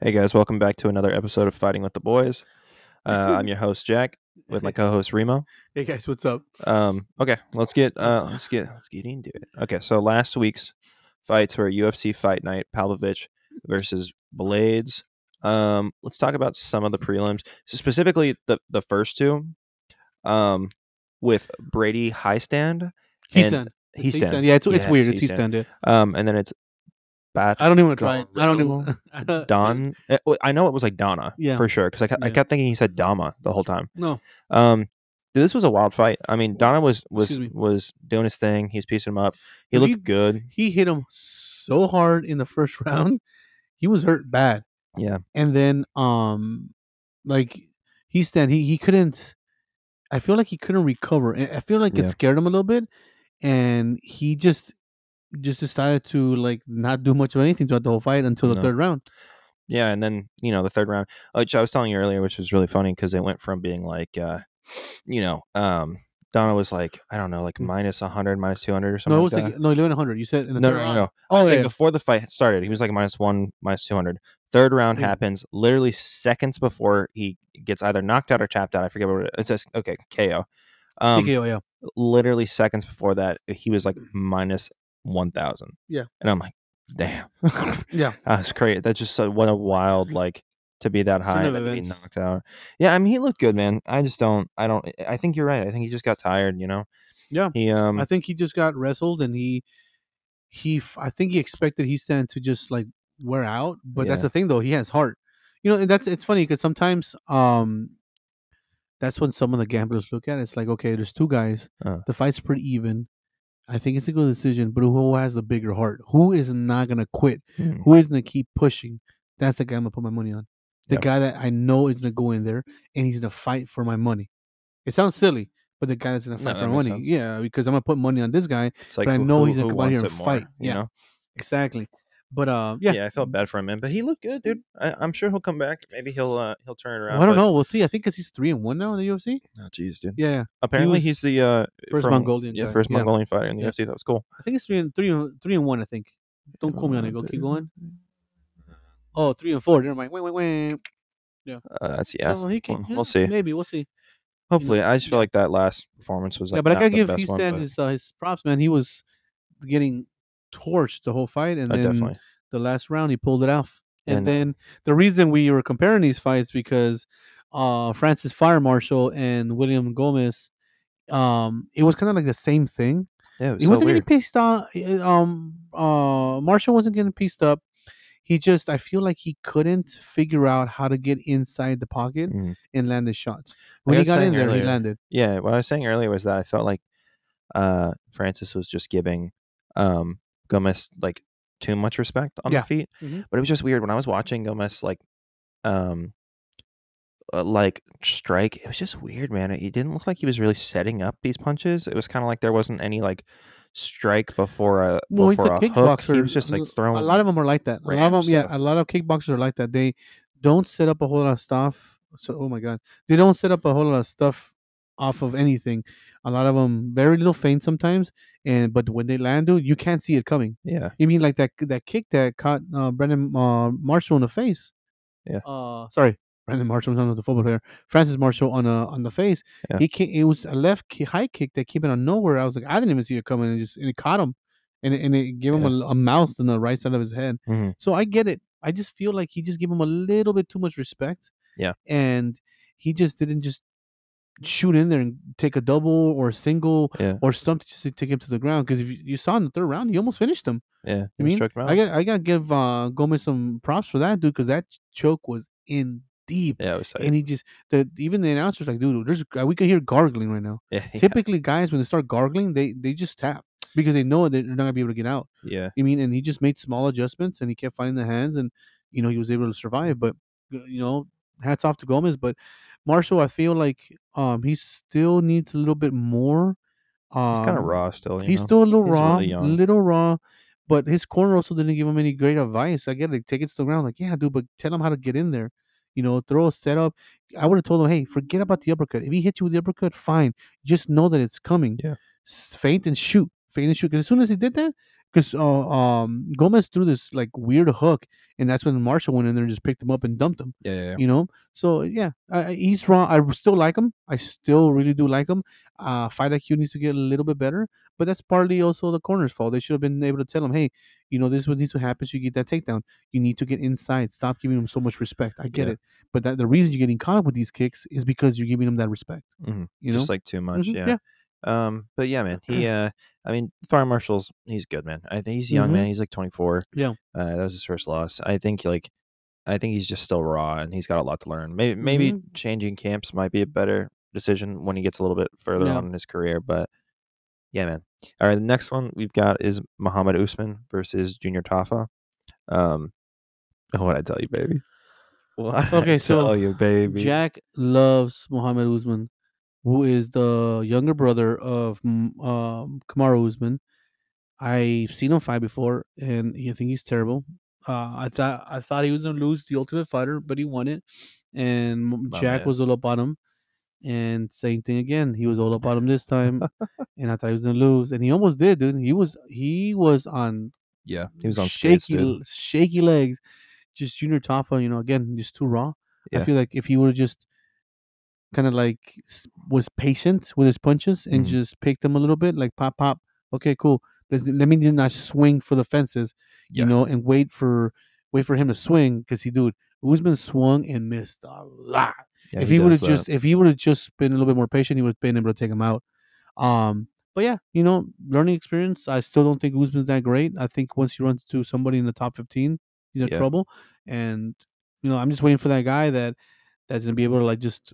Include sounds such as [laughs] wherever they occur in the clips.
Hey guys, welcome back to another episode of Fighting with the Boys. [laughs] Uh, I'm your host Jack with my co-host Remo. Hey guys, what's up? Um, okay, let's get [laughs] uh, let's get let's get into it. Okay, so last week's fights were UFC Fight Night, Pavlovich versus Blaydes. Um, let's talk about some of the prelims, so specifically the the first two. Um, with Brady Hiestand. He and- stand. He stand. Yeah, it's, it's weird. It's he he stand. Yeah. Um, and then it's Bat I don't even want to try it. I don't even. [laughs] I don't- [laughs] Don. I know it was like Donna, Yeah. for sure, because I, ke- I kept thinking he said Dama the whole time. No. Um, dude, this was a wild fight. I mean, Donna was was was doing his thing. He was piecing him up. He He- looked good. He hit him so hard in the first [laughs] round. He was hurt bad, Yeah, and then um, like he stand. He he couldn't. I feel like he couldn't recover. I feel like Yeah. it scared him a little bit, and he just just decided to like not do much of anything throughout the whole fight until the No. third round. yeah. And then you know the third round, which I was telling you earlier, which was really funny because it went from being like, uh, you know, um, Donna was like I don't know, like Mm. minus hundred, minus two hundred or something. No, it was like like no eleven hundred. You said in the no, third no, no, round. no. Oh I was yeah. before the fight started, he was like minus one, minus two hundred. Third round Yeah. happens literally seconds before he gets either knocked out or tapped out. I forget what it, it says. Okay, KO. Um, TKO. Yeah. literally seconds before that, he was like minus one thousand. Yeah. and I'm like, damn, [laughs] Yeah. [laughs] that's great. That's just so, what a wild like to be that high and to be knocked out. Yeah, I mean he looked good, man. I just don't. I don't. I think you're right. I think he just got tired. You know. Yeah. He um. I think he just got wrestled and he he I think he expected he stand to just like wear out, but that's the thing though, he has heart. You know, and that's it's funny because sometimes um that's when some of the gamblers look at it. It's like, okay, there's two guys. Uh. The fight's pretty even. I think it's a good decision, but who has the bigger heart? Who is not gonna quit? hmm, Who is gonna keep pushing? That's the guy I'm gonna put my money on. The Yeah. guy that I know is gonna go in there and he's gonna fight for my money. It sounds silly, but the guy that's gonna fight that for money, sense. yeah, because I'm gonna put money on this guy It's like but I know who- he's gonna come out here and it fight, You yeah. know. Exactly. But uh, yeah. Yeah. I felt bad for him, man. But he looked good, dude. I, I'm sure he'll come back. Maybe he'll uh he'll turn around. Well, I don't but- know. We'll see. I think because he's three and one now in the UFC. Oh, jeez, dude. Yeah, yeah. Apparently, was he's the uh first from- Mongolian Yeah, guy, first yeah. Mongolian fighter in the Yeah. UFC. That was cool. I think it's three and three and three and one. I think. Don't call me on it. Go keep going. Oh, three and four. Never mind. Wait, wait, wait. Uh, that's yeah. So he can. Well, we'll see. Maybe we'll see. Hopefully, I just feel like that last performance was like yeah, but I gotta give one, but- his uh, his props, man. He was getting torched the whole fight, and Uh, then definitely. the last round he pulled it off. And, then the reason we were comparing these fights because uh Francis Fire Marshal and William Gomez, um, it was kind of like the same thing. Yeah, it was He so wasn't weird. getting pieced up. Um, uh, Marshall wasn't getting pieced up. He just, I feel like he couldn't figure out how to get inside the pocket Mhm. and land his shots. When he got in there, earlier, he landed. Yeah, what I was saying earlier was that I felt like uh Francis was just giving um Gomez like too much respect on Yeah. the feet. Mhm. But it was just weird when I was watching Gomez like um uh, like strike. It was just weird, man. It, it didn't look like he was really setting up these punches. It was kind of like there wasn't any like strike before a Well, before a a, hook. He was just like throwing A lot of them are like that. A lot of them, yeah, a lot of kickboxers are like that. They don't set up a whole lot of stuff. So, oh my god, they don't set up a whole lot of stuff off of anything. A lot of them very little feint sometimes, and but when they land, dude, you can't see it coming. yeah. You mean like that that kick that caught uh, Brendan uh, Marshall in the face? Yeah. Uh, sorry, Brendan Marshall, not the football player. Francis Marshall on a on the face. Yeah. He came, it was a left ki- high kick that came out of nowhere. I was like, I didn't even see it coming, and just and it caught him, and it, and it gave him a, a mouse on the right side of his head. Mhm. So I get it. I just feel like he just gave him a little bit too much respect. Yeah. and he just didn't just shoot in there and take a double or a single Yeah. or stump to just to take him to the ground. Because if you, you saw in the third round, he almost finished him. Yeah. I mean, struck him out. I got I gotta give uh, Gomez some props for that, dude, because that choke was in deep, yeah, and he just the even the announcers like, dude, there's we can hear gargling right now. yeah, [laughs] yeah. Typically, guys when they start gargling, they they just tap because they know they're not gonna be able to get out. yeah. I mean, and he just made small adjustments, and he kept finding the hands, and you know he was able to survive. But uh, you know, hats off to Gomez. But Marshall, I feel like um he still needs a little bit more. Um, He's kind of raw still. You He's know? still a little He's raw, really little raw. But his corner also didn't give him any great advice. I get it, take it to the ground. Like, yeah, dude, but tell him how to get in there. You know, throw a setup. I would have told him, hey, forget about the uppercut. If he hits you with the uppercut, fine. Just know that it's coming. Yeah. Feint and shoot. Feint and shoot. Because as soon as he did that, because uh, um, Gomez threw this like weird hook, and that's when Marshall went in there and just picked him up and dumped him. Yeah, yeah, yeah. You know, so yeah, I, he's wrong. I still like him. I still really do like him. Uh, fight IQ needs to get a little bit better, but that's partly also the corner's fault. They should have been able to tell him, hey, you know, this is what needs to happen. So you get that takedown. You need to get inside. Stop giving him so much respect. I get Yeah. it, but that the reason you're getting caught up with these kicks is because you're giving him that respect. Mhm. You know, just like too much. Mhm, Yeah. yeah. Um, but yeah, man, he. [clears throat] Uh, I mean, Fire Marshall's he's good, man. I think he's young, Mhm. man. He's like 24. Yeah. Uh, that was his first loss. I think like, I think he's just still raw and he's got a lot to learn. Maybe maybe Mhm. changing camps might be a better decision when he gets a little bit further Yeah. on in his career. But yeah, man. All right, the next one we've got is Muhammad Usman versus Junior Tafa. Um, what I tell you, baby. [laughs] What Okay, so you, baby. Jack loves Muhammad Usman, who is the younger brother of um, Kamaru Usman. I've seen him fight before, and I think he's terrible. Uh, I thought I thought he was gonna lose the Ultimate Fighter, but he won it. And My Jack man. was all up on him, and same thing again. He was all up on him this [laughs] time, and I thought he was gonna lose, and he almost did, dude. He was he was on yeah, he was on shaky shaky legs. Just Junior Tafa, you know, again, just too raw. I Yeah. feel like if he would have just kind of like was patient with his punches and Mhm. just picked them a little bit, like pop, pop. Okay, cool. Let's, let me not swing for the fences, you Yeah. know, and wait for wait for him to swing because he, dude, Usman swung and missed a lot. Yeah, if he, would have just if he would have just been a little bit more patient, he would have been able to take him out. Um, but yeah, you know, learning experience. I still don't think Usman's that great. I think once he runs to somebody in the top fifteen, he's in Yeah. trouble. And you know, I'm just waiting for that guy that that's gonna be able to like just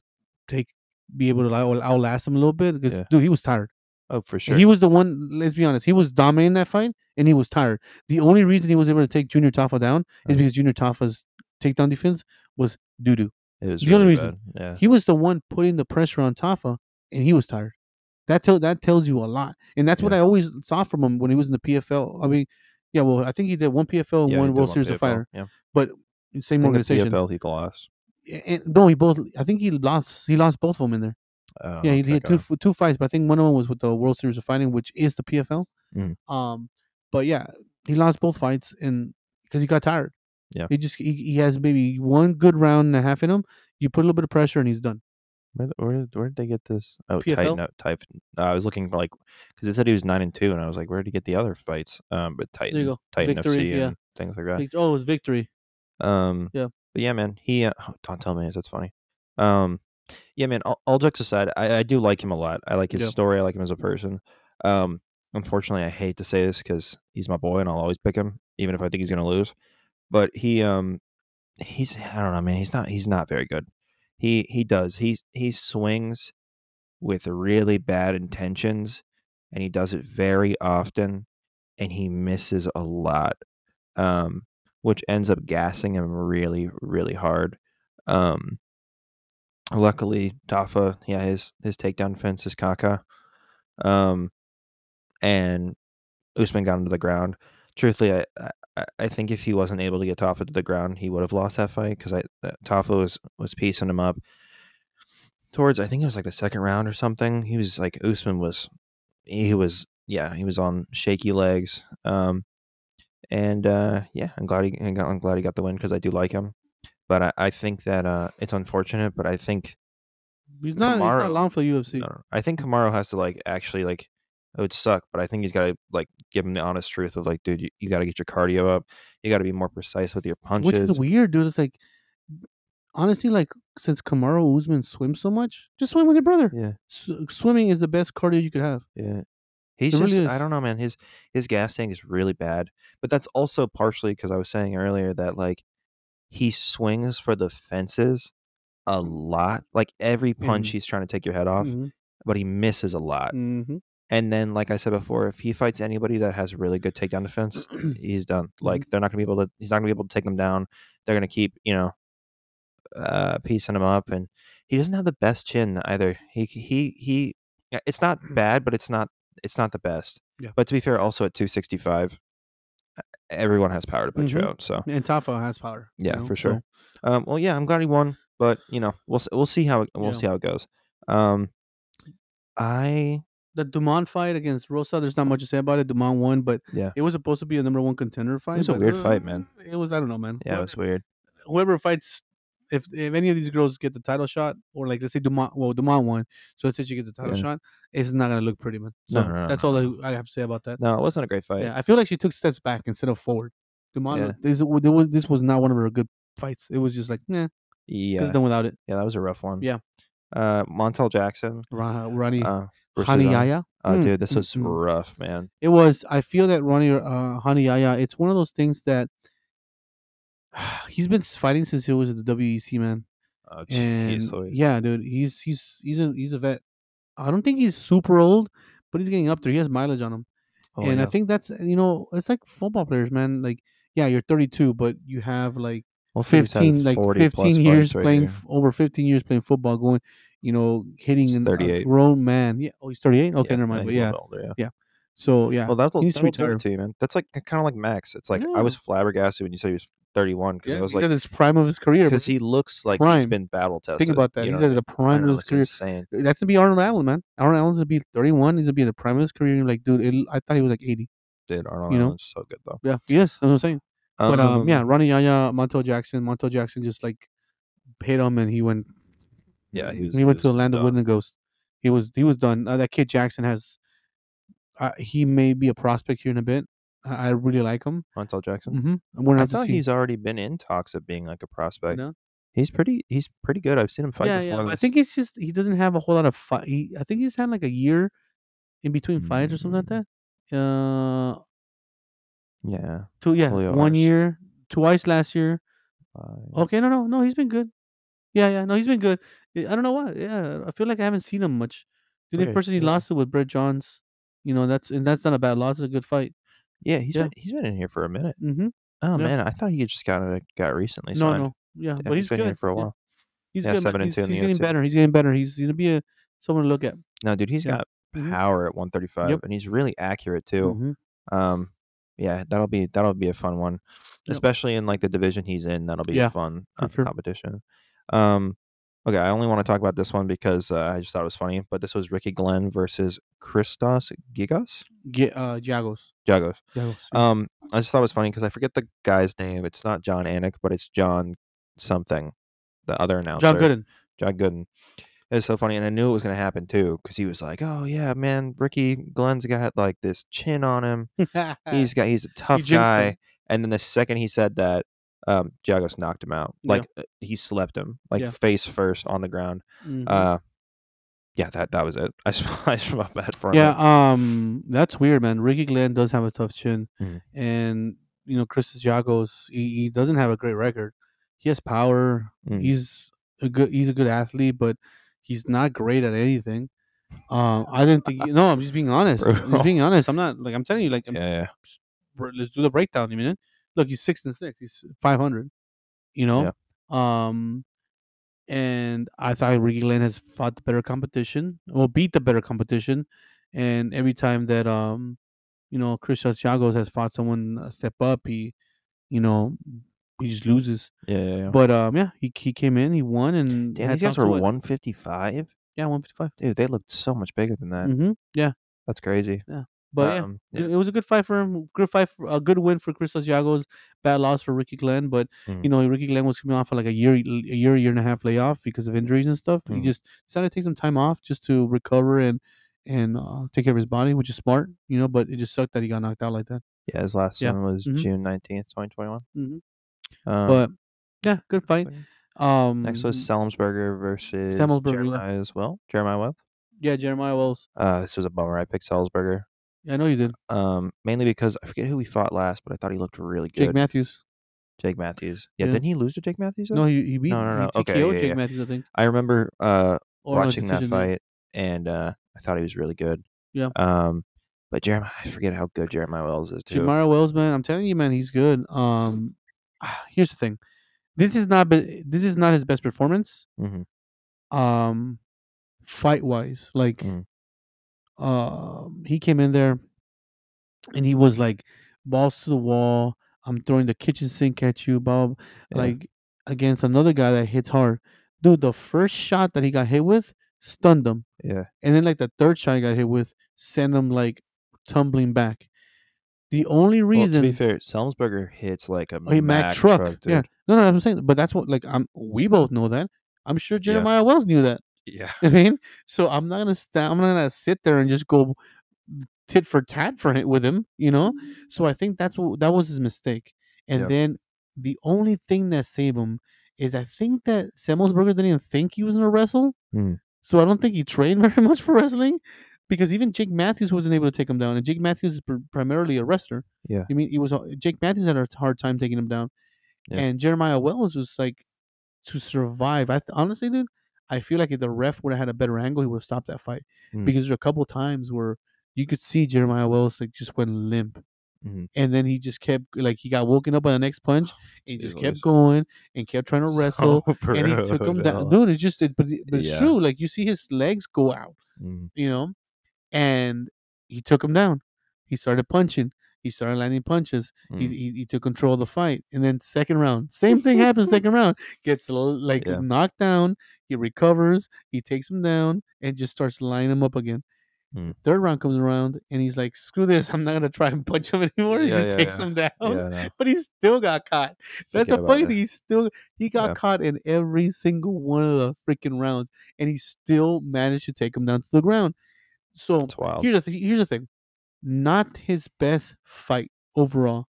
take be able to out- outlast him a little bit because Yeah. dude, he was tired. Oh, for sure. He was the one. Let's be honest. He was dominating that fight, and he was tired. The only reason he was able to take Junior Tafa down is Uh-huh. because Junior Tafa's takedown defense was doo doo. It was the only reason. Yeah. He was the one putting the pressure on Tafa, and he was tired. That tell that tells you a lot, and that's what I always saw from him when he was in the PFL. I mean, yeah, well, I think he did one PFL and yeah, one World Series of Fighter, Yeah. but same I think the organization. PFL he lost. And, no, he both. I think he lost. He lost both of them in there. Oh, yeah, he, he had two two fights, but I think one of them was with the World Series of Fighting, which is the PFL. Mhm. Um, but yeah, he lost both fights and because he got tired. Yeah. he just he, he has maybe one good round and a half in him. You put a little bit of pressure and he's done. Where, where, did- where did they get this? Oh, PFL? Titan. No, Titan. Uh, I was looking for like because it said he was nine and two, and I was like, where did he get the other fights? Um, but Titan, go. Titan Victory, FC, yeah. and things like that. Oh, it was victory. Um, Yeah. But yeah, man, he. Uh, oh, don't tell me that's funny. Um, yeah, man. All, all jokes aside, I, I do like him a lot. I like his Yeah. story. I like him as a person. Um, unfortunately, I hate to say this because he's my boy, and I'll always pick him, even if I think he's gonna lose. But he, um, he's I don't know, man. He's not. He's not very good. He he does. He he swings with really bad intentions, and he does it very often, and he misses a lot. Um, which ends up gassing him really, really hard. Um, luckily, Tafa, yeah, his his takedown defense is Kaka. Um, and Usman got him to the ground. Truthfully, I, I I think if he wasn't able to get Tafa to the ground, he would have lost that fight because I uh, Tafa was was piecing him up towards I think it was like the second round or something. He was like Usman was he was yeah he was on shaky legs. Um, and uh, yeah, I'm glad he I'm glad- he got the win because I do like him. But I, I think that uh, it's unfortunate. But I think He's not. He's not long for the UFC. no, I think Kamaru has to like actually like it would suck, but I think he's got to like give him the honest truth of like, dude, you, you got to get your cardio up. You got to be more precise with your punches. Which is weird, dude. It's like honestly, like since Kamaru Usman swims so much, just swim with your brother. Yeah, S- swimming is the best cardio you could have. yeah. He's It just really I don't know, man. His his gas tank is really bad, but that's also partially because I was saying earlier that like he swings for the fences a lot. Like every punch, And- he's trying to take your head off, Mhm, but he misses a lot. mhm. And then, like I said before, if he fights anybody that has really good takedown defense, [clears throat] he's done. Mm-hmm. Like they're not gonna be able to. He's not gonna be able to take them down. They're gonna keep, you know, uh, piecing him up. And he doesn't have the best chin either. He he he. It's not [clears throat] bad, but it's not it's not the best. Yeah. But to be fair, also at two sixty five, everyone has power to punch you Mhm. out. So And Tafa has power. you yeah, know, for so- sure. Um, well, yeah, I'm glad he won, but you know, we'll we'll see how it, we'll Yeah. see how it goes. Um, I the Dumont fight against Rosa. There's not much to say about it. Dumont won, but Yeah. it was supposed to be a number one contender fight. It was a weird fight, man. uh, It was. I don't know, man. Yeah, it was weird. whoever fights if if any of these girls get the title shot or like let's say Dumont well Dumont won so let's say she gets the title Yeah. shot it's not gonna look pretty man so No, no, no, that's all I, I have to say about that No, it wasn't a great fight. yeah I feel like she took steps back instead of forward Dumont Yeah. this, was this was not one of her good fights it was just like yeah could Yeah, done without it yeah, that was a rough one. Yeah. Uh, Montel Jackson. Ra- Ronnie Uh, versus, Rani Yahya Oh, Mm, dude, this mm, was mm. rough, man. it was I feel that Ronnie uh, Rani Yahya it's one of those things that [sighs] he's been fighting since he was at the WEC man Oh, and yeah, dude, he's he's he's a he's a vet. I don't think he's super old, but he's getting up there. He has mileage on him, Oh, and yeah. I think that's you know it's like football players, man. Like, yeah, you're 32, but you have like had 15, like plus 15 years right playing f- over 15 years playing football, going, you know, hitting He's an- a 38. grown man. Yeah, oh, he's 38. Okay, never mind. But yeah, older, yeah. so yeah, Well, that'll, that'll do it to you, man. That's like kind of like Max. It's like I was flabbergasted when you said he was 31 because yeah, I was he's like, at his prime of his career. because he looks like he's Prime. been battle tested. Think about that. you He's at the prime know, of his career. insane. That's gonna be Arnold Allen, man. Arnold Allen's gonna be 31. He's gonna be at the prime of his career. You're like, dude, it, I thought he was like 80. Dude, Arnold You know? Allen's so good though. Yeah, he. That's what I'm saying. But um, yeah, Rani Yahya, Montel Jackson, Montel Jackson just like hit him, and he went. Yeah, he was- he he went was to the land of wind and ghost. He was he was done. Uh, that kid Jackson has. Uh, he may be a prospect here in a bit. I, I really like him. Montel Jackson. Mm-hmm. We're I thought he's already been in talks of being like a prospect. No? He's pretty. He's pretty good. I've seen him fight yeah, before. yeah. I think he's just he doesn't have a whole lot of fight. He, I think he's had like a year in between fights or something like Mm. that. Uh, Yeah. two yeah, Julio one Arce. year, twice last year. uh, Okay, no, no, no, he's been good. Yeah, yeah, no, he's been good. I I don't know why. Yeah, I feel like I haven't seen him much. The only person he yeah. lost to with Brett Johns. You know, that's and that's not a bad loss. It's a good fight. Yeah, he's Yeah. been he's been in here for a minute. Mm-hmm. Oh Yeah. man, I thought he just got got recently No, signed. no, yeah, Yeah, but he's been good here for a while. He's Yeah, good. seven and he's, two in the he's getting better. He's getting better. He's, he's gonna be a someone to look at. No, dude, he's got Mhm. power at 135, Yep. and he's really accurate too. Mhm. Um, yeah, that'll be that'll be a fun one, Yep. especially in like the division he's in. That'll be a fun uh, sure. competition. Um, okay, I only want to talk about this one because uh, I just thought it was funny. But this was Ricky Glenn versus Christos Giagos Get uh Giagos. Giagos. Giagos. Um, I just thought it was funny because I forget the guy's name. It's not Jon Anik, but it's John something. The other announcer, John Gooden. John Gooden. It's so funny, and I knew it was gonna happen too because he was like, "Oh yeah, man, Ricky Glenn's got like this chin on him. [laughs] He's got he's a tough him. guy." And then the second he said that, um, Giagos knocked him out. Like uh, he slept him, like Yeah. face first on the ground. Mhm. Uh, yeah, that that was it. [laughs] I I felt bad for him. Yeah, um, that's weird, man. Ricky Glenn does have a tough chin, Mhm. and you know, Chris Giagos, he, he doesn't have a great record. He has power. Mm. He's a good. He's a good athlete, but he's not great at anything. Um, I didn't think. No, I'm just being honest. [laughs] Being honest. I'm not like I'm telling you. Like, yeah, yeah. let's do the breakdown. You mean? Look, he's six and six. He's five hundred. You know. Um, and I thought Ricky Glenn has fought the better competition, or beat the better competition, and every time that um, you know, Chris Giagos has fought someone a step up, he, you know, he just loses. Yeah, yeah, yeah. But um, yeah, he he came in, he won, and Damn, these guys were 155. Yeah, one fifty five. Dude, they looked so much bigger than that. Mm-hmm. Yeah, That's crazy. But yeah, Um, It, was a good fight for him. Good fight, for, a good win for Chris Giagos. Bad loss for Ricky Glenn, but Mhm. you know Ricky Glenn was coming off of like a year, a year, year and a half layoff because of injuries and stuff. He Mhm. just decided to take some time off just to recover and and uh, take care of his body, which is smart, you know. But it just sucked that he got knocked out like that. Yeah, his last Yeah. one was Mhm. June 19th, 2021. Mhm. Um, but yeah, good fight. Um, next was Semelsberger versus Semelsberger, yeah. Jeremiah as well. Jeremiah Webb. yeah, Jeremiah Wells. Uh, this was a bummer. I picked Semelsberger. I know you did. Um, mainly because I forget who he fought last, but I thought he looked really good. Jake Matthews. Jake Matthews. Yeah, Yeah. didn't he lose to Jake Matthews? though? No, he, he beat. No, no, no. He Okay, yeah, Jake yeah. Matthews, I think. I remember uh, Or no, watching that decision, fight, and uh, I thought he was really good. Yeah. Um, but Jeremiah, I forget how good Jeremiah Wells is too. Jamara Wells, man, I'm telling you, man, he's good. Um, [sighs] here's the thing, this is not, be- this is not his best performance. Mhm. Um, fight wise, like, Mhm. Um, he came in there, and he was like balls to the wall. I'm throwing the kitchen sink at you, Bob. Yeah. Like against another guy that hits hard, dude. The first shot that he got hit with stunned him, Yeah. and then like the third shot he got hit with sent him like tumbling back. The only Well, reason to be fair, Semelsberger hits like a a Mack, truck, dude. yeah, no, no, I'm saying, but that's what like I'm. We both know that. I'm sure Jeremiah Wells knew that. Yeah. [laughs] I mean, so I'm not gonna sta I'm not gonna sit there and just go tit for tat for him with him, you know. So I think that's what that was his mistake. And Yeah. then the only thing that saved him is I think that Semelsberger didn't even think he was gonna wrestle. Hmm. So I don't think he trained [laughs] very much for wrestling. Because even Jake Matthews wasn't able to take him down, and Jake Matthews is pr- primarily a wrestler. Yeah. I mean, he was Jake Matthews had a hard time taking him down, Yeah. and Jeremiah Wells was like to survive. I th- honestly, dude, I feel like if the ref would have had a better angle, he would have stopped that fight. Mm. Because there's a couple times where you could see Jeremiah Wells like just went limp, Mhm. and then he just kept like he got woken up by the next punch, and he just kept going and kept trying to [laughs] wrestle, So and he took him down. Dude, it's just it, but, it- but it's Yeah. true. Like you see his legs go out, Mhm. you know, and he took him down. He started punching. He started landing punches. He, Mm. he he took control of the fight, and then second round, same thing [laughs] happens. Second round gets little, like Yeah. knocked down. He recovers. He takes him down and just starts lining him up again. Mm. Third round comes around, and he's like, "Screw this! I'm not gonna try and punch him [laughs] anymore." He Yeah, just yeah, takes him down, no. but he still got caught. That's the funny thing. He still he got caught in every single one of the freaking rounds, and he still managed to take him down to the ground. So here's the th- here's the thing, not his best fight overall,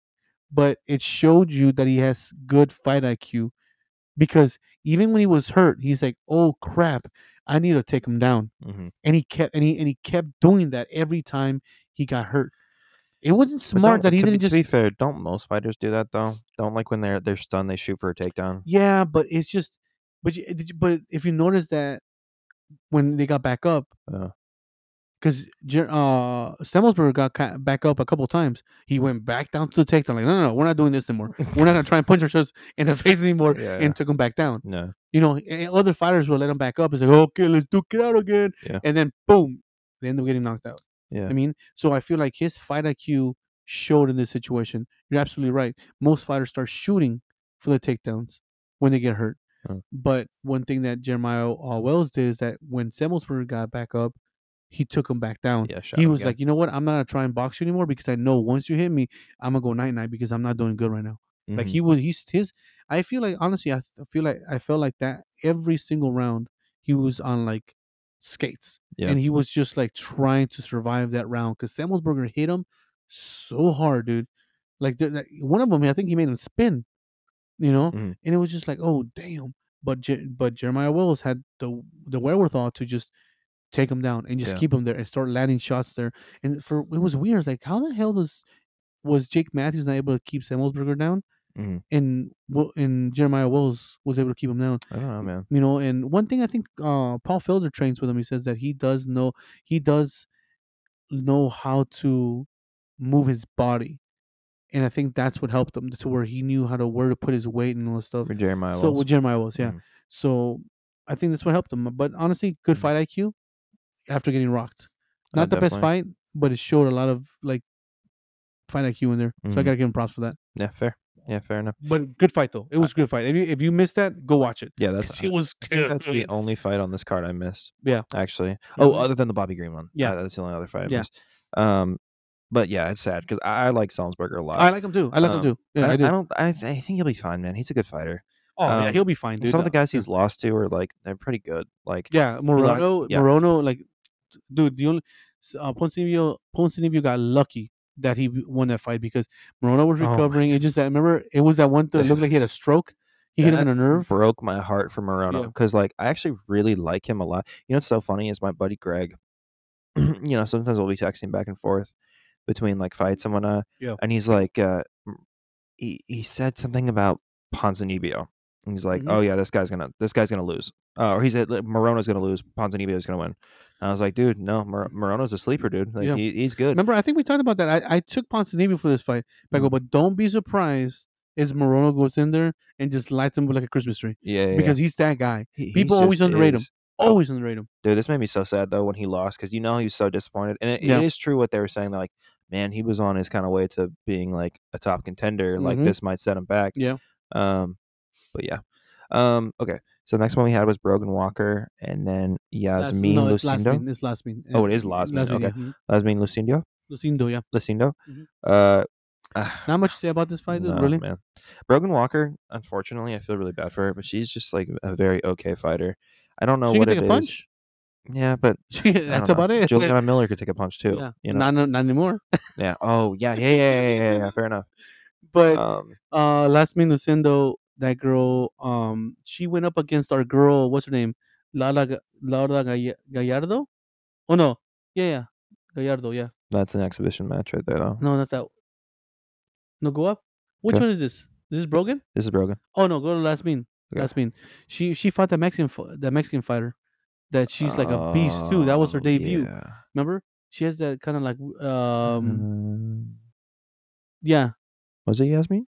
but it showed you that he has good fight IQ. Because even when he was hurt, he's like, "Oh crap, I need to take him down," Mhm. and he kept and he and he kept doing that every time he got hurt. It wasn't smart that he to, be- didn't just to be fair, don't most fighters do that though? Don't like when they're they're stunned, they shoot for a takedown. Yeah, but it's just, but but if you notice that when they got back up, Uh. Because uh got back up a couple times, he went back down to the takedown. Like, no, no, no, we're not doing this anymore. We're not gonna try and punch ourselves in the [laughs] face anymore, Yeah, and took him back down. No. You know, and other fighters will let him back up. It's like, okay, let's duke it out again, Yeah. and then boom, they end up getting knocked out. Yeah. I mean, so I feel like his fight IQ showed in this situation. You're absolutely right. Most fighters start shooting for the takedowns when they get hurt. But one thing that Jeremiah uh, Wells did is that when Semelsberger got back up, he took him back down. Yeah, he was again. like, you know what? I'm not gonna try and box you anymore because I know once you hit me, I'm gonna go night night because I'm not doing good right now. Like Mhm. he was, he's his. I feel like honestly, I feel like I felt like that every single round. He was on like skates, Yeah. and he was just like trying to survive that round because Semelsberger hit him so hard, dude. Like, like, one of them, I think he made him spin, you know, Mhm. and it was just like, oh damn. But Je- but Jeremiah Wells had the the wherewithal to just take him down and just Yeah. keep him there and start landing shots there. And for it was weird, like how the hell does was Jake Matthews not able to keep Semelsberger down? Mhm. and and Jeremiah Wells was able to keep him down. I don't know, man. You know, and one thing I think uh, Paul Felder trains with him. He says that he does know he does know how to move his body, and I think that's what helped him to where he knew how to where to put his weight and all this stuff. For Jeremiah So Wells. with Jeremiah Wells, yeah. Mhm. So I think that's what helped him. But honestly, good Mhm. fight IQ after getting rocked. Uh, Not the best fight, but it showed a lot of like fight IQ in there. So I Mhm. gotta give him props for that. Yeah, fair. Yeah, fair enough. But good fight though. It was a good fight. If you if you missed that, go watch it. Yeah, that's it was that's the only fight on this card I missed. Yeah. Actually. Oh, Mhm. other than the Bobby Green one. Yeah. Uh, that's the only other fight I Yeah. missed. Um, but yeah, it's sad because I, I like Salzburger a lot. I like him too. I like him Um, too. Yeah, I, I, do. I don't. I, th- I think he'll be fine, man. He's a good fighter. oh yeah, um, he'll be fine, dude. Some of the guys he's lost to are like they're pretty good. Like Yeah, Morono, yeah. Morono, like, dude, the only uh, Ponzinibbio, Ponzinibbio got lucky that he won that fight because Morono was Oh recovering. it just that remember it was that one that looked like he had a stroke. He hit him in a nerve. broke my heart for Morono Yeah. because like I actually really like him a lot. You know what's so funny is my buddy Greg. [clears throat] you know, sometimes we'll be texting back and forth between like fights and whatnot. Yeah. And he's like, uh, he he said something about Ponzinibbio. And he's like, Mhm. oh yeah, this guy's gonna this guy's gonna lose. Uh, or he said like, Morono's gonna lose. Ponzinibbio's gonna win. I was like, dude, no, Mor- Morono's a sleeper, dude. Like Yeah. he, he's good. Remember, I think we talked about that. I, I took Ponzinibbio for this fight. But I go, Mhm. but don't be surprised as Morono goes in there and just lights him up like a Christmas tree yeah, yeah, because he's that guy. He- people always underrate him. Always underrate him. Dude, this made me so sad though when he lost because you know he was so disappointed, and it, Yeah. it is true what they were saying. They're like, man, he was on his kind of way to being like a top contender. Like Mhm. this might set him back. Yeah. Um, but yeah. Um, okay. So the next one we had was Brogan Walker, and then Yasmin no, it's Lucindo. Lasmin. It's Lasmin. Oh, it is Lasmin, okay. yeah. Mhm. Yasmin Lucindo. Lucindo, yeah. Lucindo. Mhm. Uh, ah, Not much to say about this fight, no, really. man. Brogan Walker. Unfortunately, I feel really bad for her, but she's just like a very okay fighter. I don't know she what can take is. a punch. Yeah, but [laughs] That's about it. Juliana [laughs] Miller could take a punch too. yeah. You know. not, not not anymore. yeah. Oh, yeah, yeah, yeah, yeah, yeah, yeah. Fair enough. [laughs] But Um, uh Lasmin Lucindo, that girl, um, she went up against our girl. What's her name? Lala Ga- Laura Gall- Gallardo. Oh no, yeah, yeah, Gallardo. Yeah, that's an exhibition match right there, though. no, not that. No, go up. Which Okay. one is this? This is Brogan. This is Brogan. Oh no, go to Lasmin. Okay. Lasmin. She she fought that Mexican fi- the Mexican fighter. That she's like a beast too. That was her Oh, debut. Yeah. Remember? She has that kind of like um Um, yeah. was it Yasmin?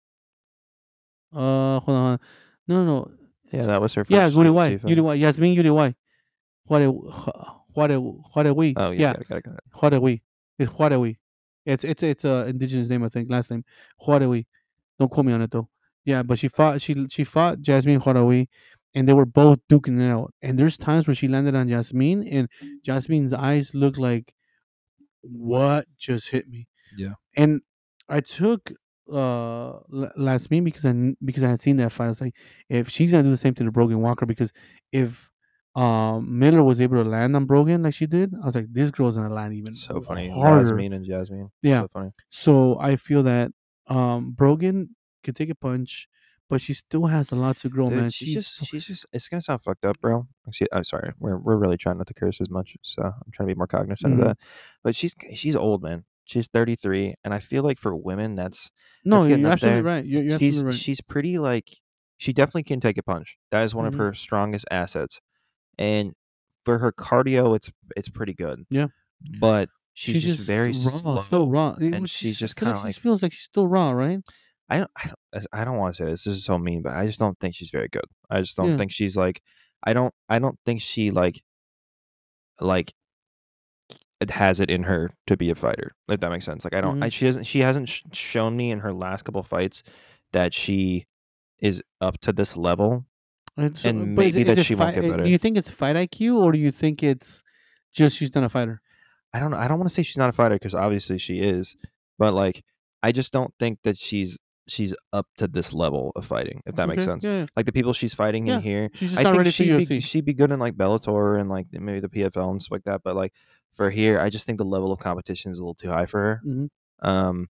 Uh, hold on. No, no, no. Yeah, that was her. First Yeah, Yuri UFC White. fight. Yuri White. Yasmin Yuri White. Juare, Juare, Juarewi. Oh, yeah. yeah. Got it, got it, got it. Juarewi. It's Juarewi. It's it's it's a indigenous name, I think. Last name Juarewi. Don't quote me on it though. Yeah, but she fought. She she fought Jasmine Juarewi, and they were both duking it out. And there's times where she landed on Jasmine, and Jasmine's eyes looked like, "What just hit me?" Yeah. And I took uh La- Lasmin because I because I had seen that fight. I was like, if she's gonna do the same thing to Brogan Walker, because if um Miller was able to land on Brogan like she did, I was like, this girl's gonna land even So funny. harder. Yasmin and Jasmine. Yeah. So funny. So I feel that um Brogan could take a punch, but she still has a lot to grow, Dude, man. she's, She's just, she's just, it's gonna sound fucked up, bro. Excuse, I'm sorry. We're, we're really trying not to curse as much, so I'm trying to be more cognizant Mhm. of that. But she's, she's old, man. She's 33, and I feel like for women, that's no, that's you're getting up absolutely there. right. You're, you're she's absolutely right. she's pretty like she definitely can take a punch. That is one Mhm. of her strongest assets, and for her cardio, it's it's pretty good. Yeah. but she's, just, very raw, slow. still raw, and was- she's just kinda she like- feels like she's still raw, right? I don't, I don't, I don't want to say this. This is so mean, but I just don't think she's very good. I just don't Yeah. think she's like, I don't, I don't think she like, like, it has it in her to be a fighter. If that makes sense. Like I don't, Mm-hmm. I, she doesn't, she hasn't sh- shown me in her last couple fights that she is up to this level. And, And is maybe is that she won't get uh, better. Do you think it's fight IQ or do you think it's just she's not a fighter? I don't know. I don't want to say she's not a fighter because obviously she is, but like I just don't think that she's she's up to this level of fighting. If that makes sense. Yeah, yeah. Like the people she's fighting Yeah, in here, she's just I think she'd be she'd be good in like Bellator and like maybe the PFL and stuff like that. But like for here, I just think the level of competition is a little too high for her. Mhm. Um,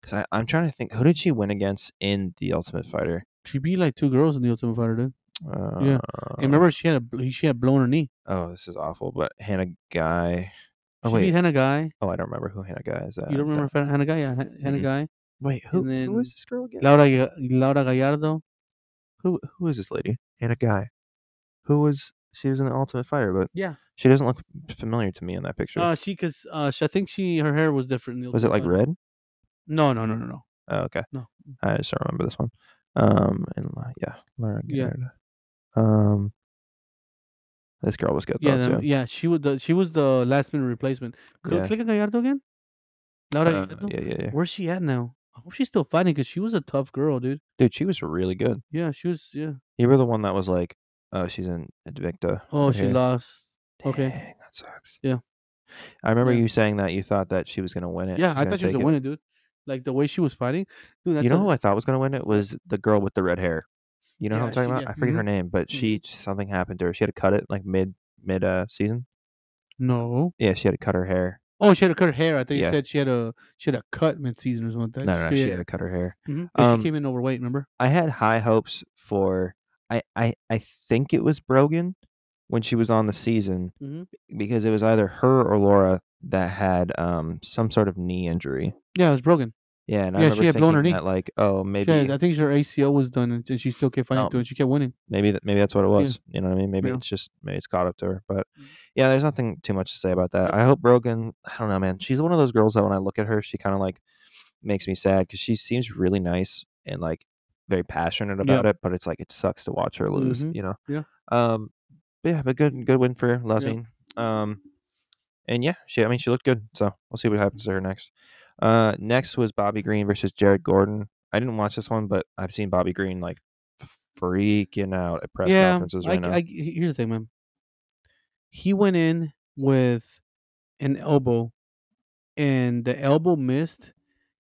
because I'm trying to think, who did she win against in the Ultimate Fighter? She beat like two girls in the Ultimate Fighter, dude. Uh, And remember, she had a she had blown her knee. Oh, this is awful. But Hannah Guy. Oh she wait. beat Hannah Guy. Oh, I don't remember who Hannah Guy is. You don't remember Fa- Hannah Guy? Yeah, Han- Hannah Mm-mm. Guy. Wait, who who is this girl again? Laura Laura Gallardo. who who is this lady? Hannah Guy. Who was she was in the Ultimate Fighter, but Yeah. she doesn't look familiar to me in that picture. Uh, she cause uh, she, I think she her hair was different. In the was it like red? No, no, no, no, no. Oh, okay. No. I just don't remember this one. Um, and La- yeah, Laura Yeah. Um, this girl was good Yeah, though no, yeah. She was the she was the last minute replacement. Go Yeah. click on Gallardo again. Laura Uh, Gallardo. yeah, yeah, yeah. Where's she at now? I hope she's still fighting because she was a tough girl, dude. Dude, she was really good. Yeah, she was. Yeah. You were the one that was like, "Oh, she's in Invicta." Oh, right she here." lost. Okay. That sucks. Yeah. I remember Yeah. you saying that you thought that she was gonna win it. Yeah, she's I thought she was gonna it. win it, dude. Like the way she was fighting, dude. That's You know a- who I thought was gonna win it was the girl with the red hair. You know who Yeah, I'm talking she- about? yeah, I forget her mhm. name, but she something happened to her. She had to cut it like mid mid uh season. no. Yeah, she had to cut her hair. Oh, she had to cut her hair. I think you said she had a she had a cut mid season or something. No, no, no, she had to cut her hair. hmm Um, she came in overweight. Remember? I had high hopes for I I I think it was Brogan when she was on the season Mhm. because it was either her or Laura that had um some sort of knee injury. Yeah, it was broken. Yeah, and I Yeah, she had blown her knee. that like, oh, She maybe had- I think her ACL was done, and, and she still kept fighting Um, through, and she kept winning. maybe that maybe that's what it was. You know what I mean? Maybe Yeah. it's just maybe it's caught up to her. But Mhm. yeah, there's nothing too much to say about that. I hope Brogan. I don't know, man. She's one of those girls that when I look at her, she kind of like makes me sad because she seems really nice and like very passionate about it. But it's like it sucks to watch her lose. Mhm. You know? Yeah. Um. But yeah, but good good win for Lasmin. Um. And yeah, she. I mean, she looked good. So we'll see what happens to her next. Uh, next was Bobby Green versus Jared Gordon. I didn't watch this one, but I've seen Bobby Green like freaking out at press yeah, conferences I, right now. I- here's the thing, man. He went in with an elbow, and the elbow missed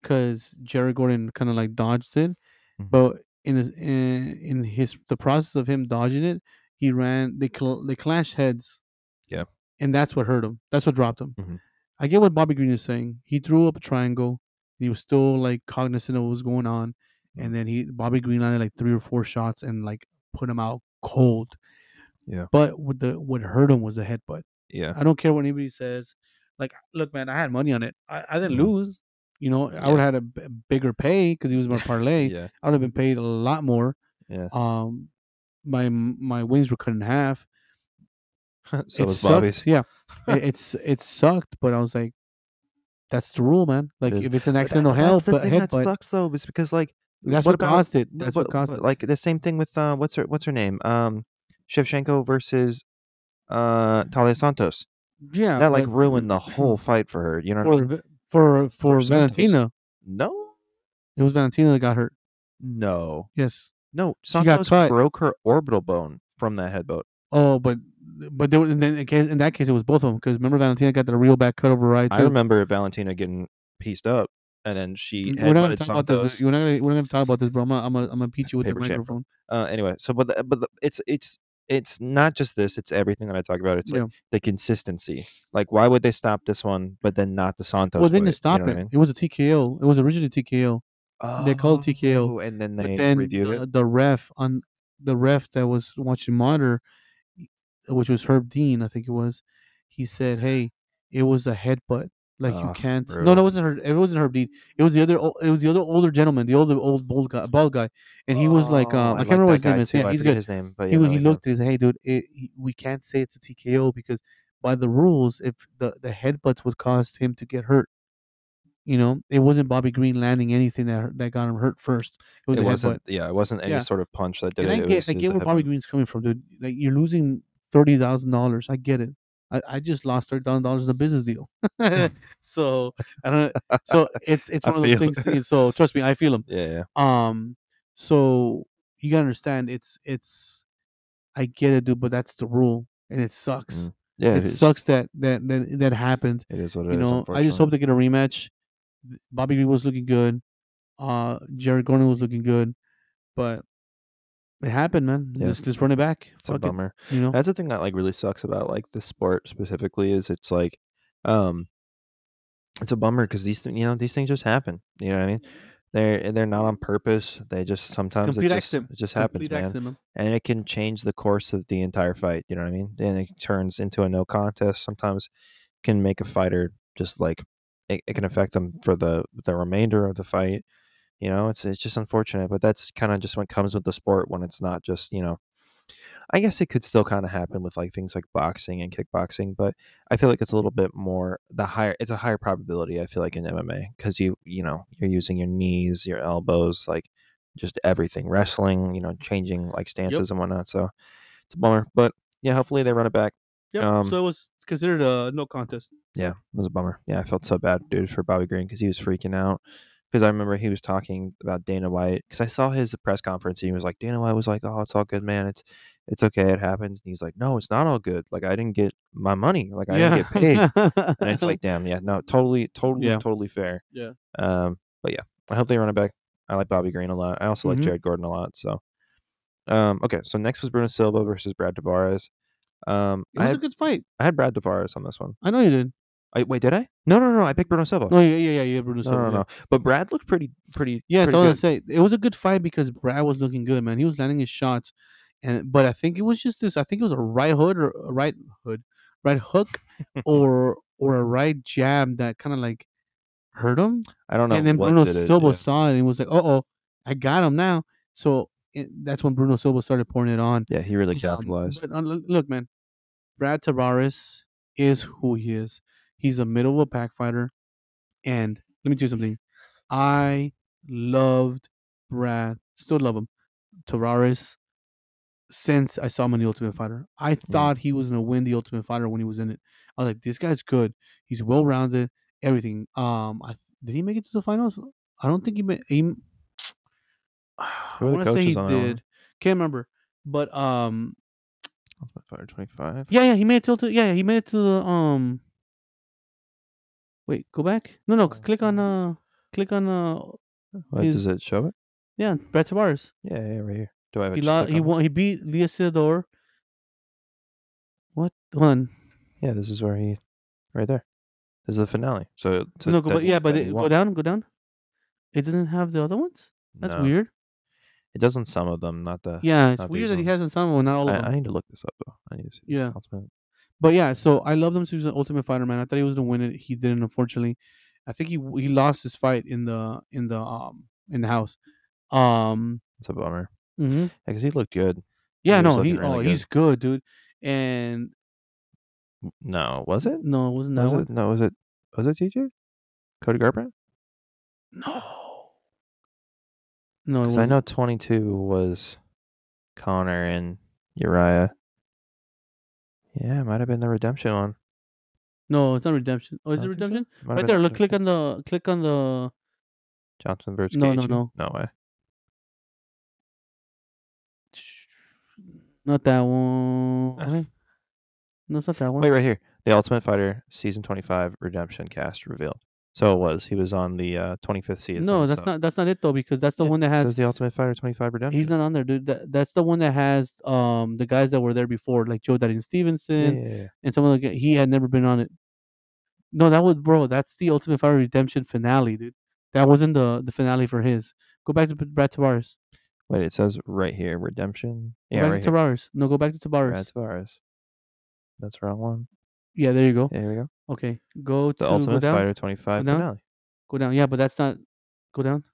because Jared Gordon kind of like dodged it. Mhm. But in his in, in his the process of him dodging it, he ran. They cl- they clashed heads. Yeah. and that's what hurt him. That's what dropped him. Mhm. I get what Bobby Green is saying. He threw up a triangle. He was still like cognizant of what was going on, Mhm. and then he Bobby Green landed like three or four shots and like put him out cold. Yeah. But what the what hurt him was the headbutt. yeah. I don't care what anybody says. Like, look, man, I had money on it. I, I didn't Mhm. lose. You know, I would have had a b- bigger pay because he was my [laughs] parlay. Yeah. I would have been paid a lot more. Yeah. Um, my my wings were cut in half. [laughs] so it was sucked. Bobby's. Yeah, it, it's it sucked, but I was like, that's the rule, man. Like, is. if it's an accidental that- help, That's the but thing that sucks though, is because like that's what what, about- caused it. That's but- what caused it. Like the same thing with uh, what's her what's her name? Um, Shevchenko versus uh Taila Santos. Yeah, that like but ruined the [clears throat] whole fight for her. You know what I mean? For for Santos. Valentina. No, It was Valentina that got hurt. no, Yes. no. Santos broke her orbital bone from that headbutt. Oh, but but there, in, that case, in that case, it was both of them because remember Valentina got the real back cut over right I remember Valentina getting pieced up, and then she We're not gonna talk about this. Santos. We're not gonna, we're not gonna talk about this, bro. I'm gonna, I'm gonna, I'm gonna beat you with Paper the microphone. Uh, anyway, so but the, but the, it's it's it's not just this; it's everything that I talk about. It's like Yeah. the consistency. Like, why would they stop this one, but then not the Santos? well, they stopped you know it. I mean? It was a TKO. It was originally TKO. oh, They called it TKO, Oh, and then But they then reviewed the, it. the ref on the ref that was watching monitor, which was Herb Dean, I think it was. He said, "Hey, it was a headbutt. Like you can't. No, no, it wasn't her. It wasn't Herb Dean. It was the other. It was the other older gentleman, the older old bald guy, bald guy, and he was like, Oh, um, I, like can't remember his name is. Yeah, he's good. His name, but he, yeah, was- he know. looked and said, "Hey, dude, it, he- we can't say it's a TKO because by the rules, if the the headbutts would cause him to get hurt, you know, it wasn't Bobby Green landing anything that hurt- that got him hurt first. It was It a headbutt. wasn't. Yeah, it wasn't any Yeah. sort of punch that did And it. I it get, was I the get where Bobby headbutt. Green's coming from, dude. Like you're losing thirty thousand dollars. I get it. I, I just lost thirty thousand dollars in a business deal. [laughs] [laughs] so I don't. So [laughs] it's it's one of those things. So trust me, I feel them. Yeah, yeah. Um, so you gotta understand, it's it's. I get it, dude, but that's the rule, and it sucks. Mm, Yeah, It sucks that that that that happened. It is what it You is, know, I just hope they get a rematch. Bobby Green was looking good. Uh, Jared Gordon was looking good, but it happened, man. Yeah. Let's let's run it back. It's a Fuck it, bummer. you know. That's the thing that like really sucks about like the sport specifically is it's like, um, it's a bummer because these th- you know these things just happen. You know what I mean? They're they're not on purpose. They just sometimes Complete it just it just happens, man. accident, man. and it can change the course of the entire fight. You know what I mean? And it turns into a no contest. Sometimes can make a fighter just like it, it can affect them for the the remainder of the fight. You know, it's it's just unfortunate, but that's kind of just what comes with the sport when it's not just you know. I guess it could still kind of happen with like things like boxing and kickboxing, but I feel like it's a little bit more the higher. It's a higher probability. I feel like in MMA because you you know you're using your knees, your elbows, like just everything. Wrestling, you know, changing like stances and whatnot. So it's a bummer, but yeah, hopefully they run it back. Yep. Um, so it was considered a no contest. Yeah, it was a bummer. Yeah, I felt so bad, dude, for Bobby Green because he was freaking out. Because I remember he was talking about Dana White. Because I saw his press conference. And he was like, Dana White was like, "Oh, it's all good, man. It's it's okay. It happens." And he's like, "No, it's not all good. Like I didn't get my money. Like I didn't get paid." and it's like, [laughs] damn, yeah, no, totally, totally, Yeah. totally fair. Yeah. Um, but yeah, I hope they run it back. I like Bobby Green a lot. I also Mhm. like Jared Gordon a lot. So, um, okay, so next was Bruno Silva versus Brad Tavares. Um, it I was a good fight. I had Brad Tavares on this one. I know you did. I, wait, did I? No, no, no. I picked Bruno Silva. No, yeah, yeah, yeah, yeah. Bruno No, Silva, no, yeah. But Brad looked pretty, pretty. Yeah, pretty I was to say it was a good fight because Brad was looking good, man. He was landing his shots, and but I think it was just this. I think it was a right hood or a right hood, right hook, [laughs] or or a right jab that kind of like hurt him. I don't know. and then Bruno it, Silva yeah. saw it and was like, "Oh, oh, I got him now." So it, that's when Bruno Silva started pouring it on. Yeah, he really Um, capitalized. but, uh, look, man, Brad Tavares is who he is. He's a middle of a pack fighter, and let me tell you something. I loved Brad, still love him. Tavares since I saw him in the Ultimate Fighter. I thought he was gonna win the Ultimate Fighter when he was in it. I was like, this guy's good. He's well rounded. Everything. Um, I th- did he make it to the finals? I don't think he made. He, [sighs] I want to say he coaches on that did Can't remember. But um, Ultimate Fighter 25. yeah, yeah, he made it till to, yeah, yeah, he made it to the um. Wait, go back. No, no, click on uh, click on uh, What, his- does it show it? yeah, Brad Tavares. Yeah, yeah, right here. Do I have it? He lo- he on won. He beat Leah Sidor. What? one? Yeah, this is where he, right there. This is the finale. So, so no, go, that but yeah, but it, go down, go down. It doesn't have the other ones. That's No, weird. It doesn't some of them, not the. Yeah, it's weird that he hasn't some of them, not all of I, them. I need to look this up though. I need to see. Yeah. Ultimate. But yeah, so I love him to the Ultimate Fighter, man. I thought he was gonna win it. He didn't, unfortunately. I think he he lost his fight in the in the um in the house. Um. It's a bummer. Mm-hmm. Yeah, because he looked good. Yeah, He no, he really oh good. he's good, dude. And No, was it? no, it wasn't that Was one. it? No, was it? Was it TJ? Cody Garbrandt? No. No, Because I know 22 was Conor and Uriah. Yeah, it might have been the redemption one. No, it's not redemption. Oh, is it redemption? Might have Right been there. Look, click Redemption. on the click on the. Johnson versus No, no, Gaethje? no. No way. [sighs] Not that one. [sighs] No, it's not that one. Wait, right here. The Ultimate Fighter season 25 redemption cast revealed. So it was. He was on the uh, 25th season. no, that's so- not. That's not it though, because that's the Yeah, one that has. says the Ultimate Fighter 25 redemption. He's not on there, dude. That, that's the one that has um the guys that were there before, like Joe Daddy Stevenson yeah, yeah. and some of the. He had never been on it. No, that was bro. That's the Ultimate Fighter Redemption finale, dude. That wasn't the the finale for his. Go back to Brad Tavares. Wait, it says right here redemption. Go Yeah, back right to. Tavares. No, go back to Tavares. Brad Tavares. That's the wrong one. Yeah, there you go. There here we go. Okay, go The to Ultimate go down. Fighter 25 down. finale. Go down. Yeah, but that's not. Go down.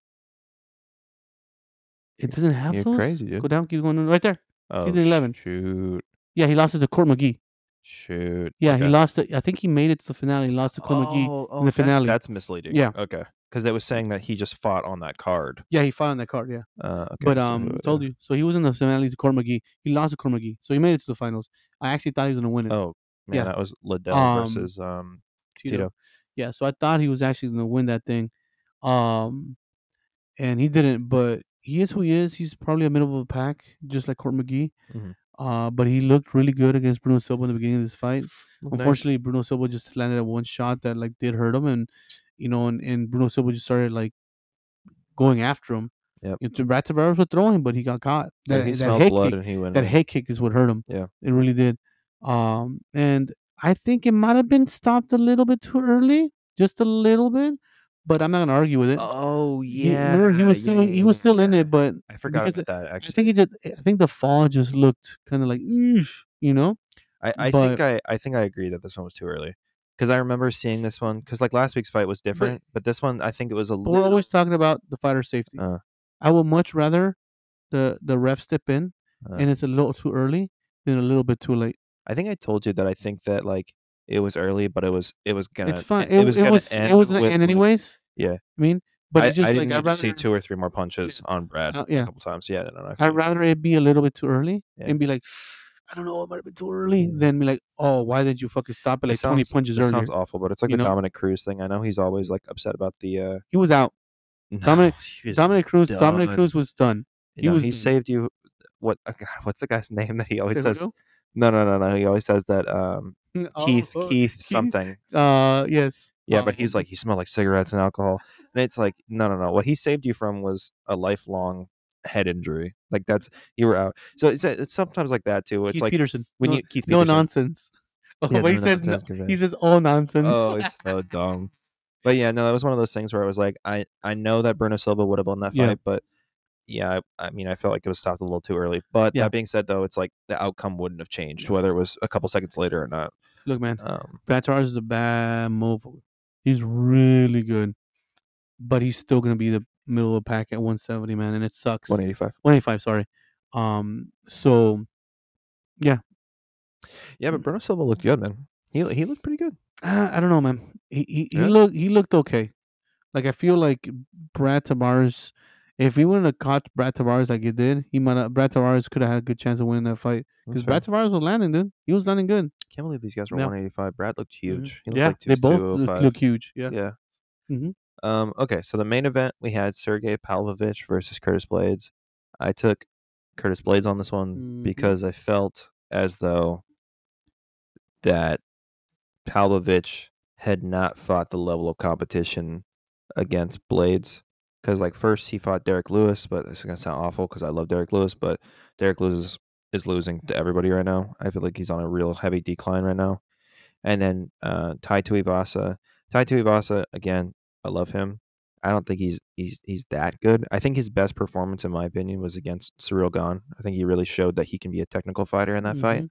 It doesn't have You're those. crazy, dude. Go down. Keep going right there. Oh, the 11. Shoot. Yeah, he lost it to Court McGee. Shoot. Yeah, he Okay. lost it. I think he made it to the finale. He lost to Court McGee. Oh, in the that- finale. that's misleading. Yeah. Okay. Because they was saying that he just fought on that card. Yeah, he fought on that card. Yeah, Uh, okay, but um, told you. So he was in the finale to Court McGee. He lost to Court McGee, so he made it to the finals. I actually thought he was gonna win it. Oh man, Yeah. that was Liddell Um, versus um Tito. Tito. Yeah, so I thought he was actually gonna win that thing, um, and he didn't. But he is who he is. He's probably a middle of the pack, just like Court McGee. Mhm. Uh, but he looked really good against Bruno Silva in the beginning of this fight. Nice. Unfortunately, Bruno Silva just landed at one shot that like did hurt him, and you know, and, and Bruno Silva just started like going after him. Yep. You know, Tavares was throwing, but he got caught. Yeah, That, he that smelled blood kick, and he went. that in. head kick is what hurt him. Yeah. it really did. Um, and I think it might have been stopped a little bit too early, just a little bit. But I'm not gonna argue with it. Oh He- yeah. remember, he was yeah, still he was yeah, still in it, but I forgot about that. I think he just I think the fall just looked kind of like, you know. I, I think I, I think I agree that this one was too early because I remember seeing this one because like last week's fight was different, but, this one I think it was a But we're always talking about the fighter safety. Uh. I would much rather the the ref step in Uh. and it's a little too early than a little bit too late. I think I told you that I think that like it was early, but it was it was gonna. it's fine. It, It, was it was end it was gonna end like- Yeah. I mean, but I, just I like didn't I'd need to rather see two or three more punches on Brad Uh, yeah. a couple times. Yeah, no, no, I I'd rather it be a little bit too early Yeah. and be like, I don't know, it might have been too early. Yeah. Than be like, oh, why did you fucking stop it It like twenty sounds- punches it earlier? sounds awful, but it's like you the know? Dominick Cruz thing. I know he's always like upset about the. uh He was out. [laughs] no, Dominick- was Dominick Cruz. Dominick. Cruz was done. You He know, was he done. saved you. What? God, [laughs] what's the guy's name that he always says? No, no, no, no. He always says that. Um, [laughs] Oh, Keith, oh, [laughs] Keith, something. Uh, yes. Yeah, Um, but he's like he smelled like cigarettes and alcohol, and it's like no, no, no. What he saved you from was a lifelong head injury. Like that's you were out. So it's it's sometimes like that too. It's Keith like Peterson. when no, you Keith no Peterson. nonsense. [laughs] Oh, Yeah, but he says no, nonsense he says all nonsense. Oh, it's so dumb. But yeah, no, that was one of those things where I was like, I I know that Bruno Silva would have won that Yeah. fight, but yeah, I, I mean, I felt like it was stopped a little too early. But Yeah. that being said, though, it's like the outcome wouldn't have changed whether it was a couple seconds later or not. Look, man, Um, Brad Tavares is a bad move. He's really good, but he's still gonna be the middle of the pack at 170, man, and it sucks. 185. 185, sorry. Um, so Yeah, yeah, but Bruno Silva looked good, man. He he looked pretty good. uh, I don't know, man. He he, he Yeah? looked he looked okay. Like I feel like Brad Tavares. If he wouldn't have caught Brad Tavares like he did, he might have, Brad Tavares could have had a good chance of winning that fight because. Brad Tavares was landing, dude. He was landing good. Can't believe these guys were Yeah. 185. Brad looked huge. He looked yeah, like they both look, look huge. Yeah. Yeah. Mhm. Um. Okay. So the main event we had Sergey Pavlovich versus Curtis Blaydes. I took Curtis Blaydes on this one Mhm. because I felt as though that Pavlovich had not fought the level of competition against Blaydes. Because like first he fought Derrick Lewis, but this is gonna sound awful because I love Derrick Lewis, but Derrick Lewis is, is losing to everybody right now. I feel like he's on a real heavy decline right now. And then uh, Tai Tuivasa, Tai Tuivasa again, I love him. I don't think he's he's he's that good. I think his best performance, in my opinion, was against Ciryl Gane. I think he really showed that he can be a technical fighter in that fight.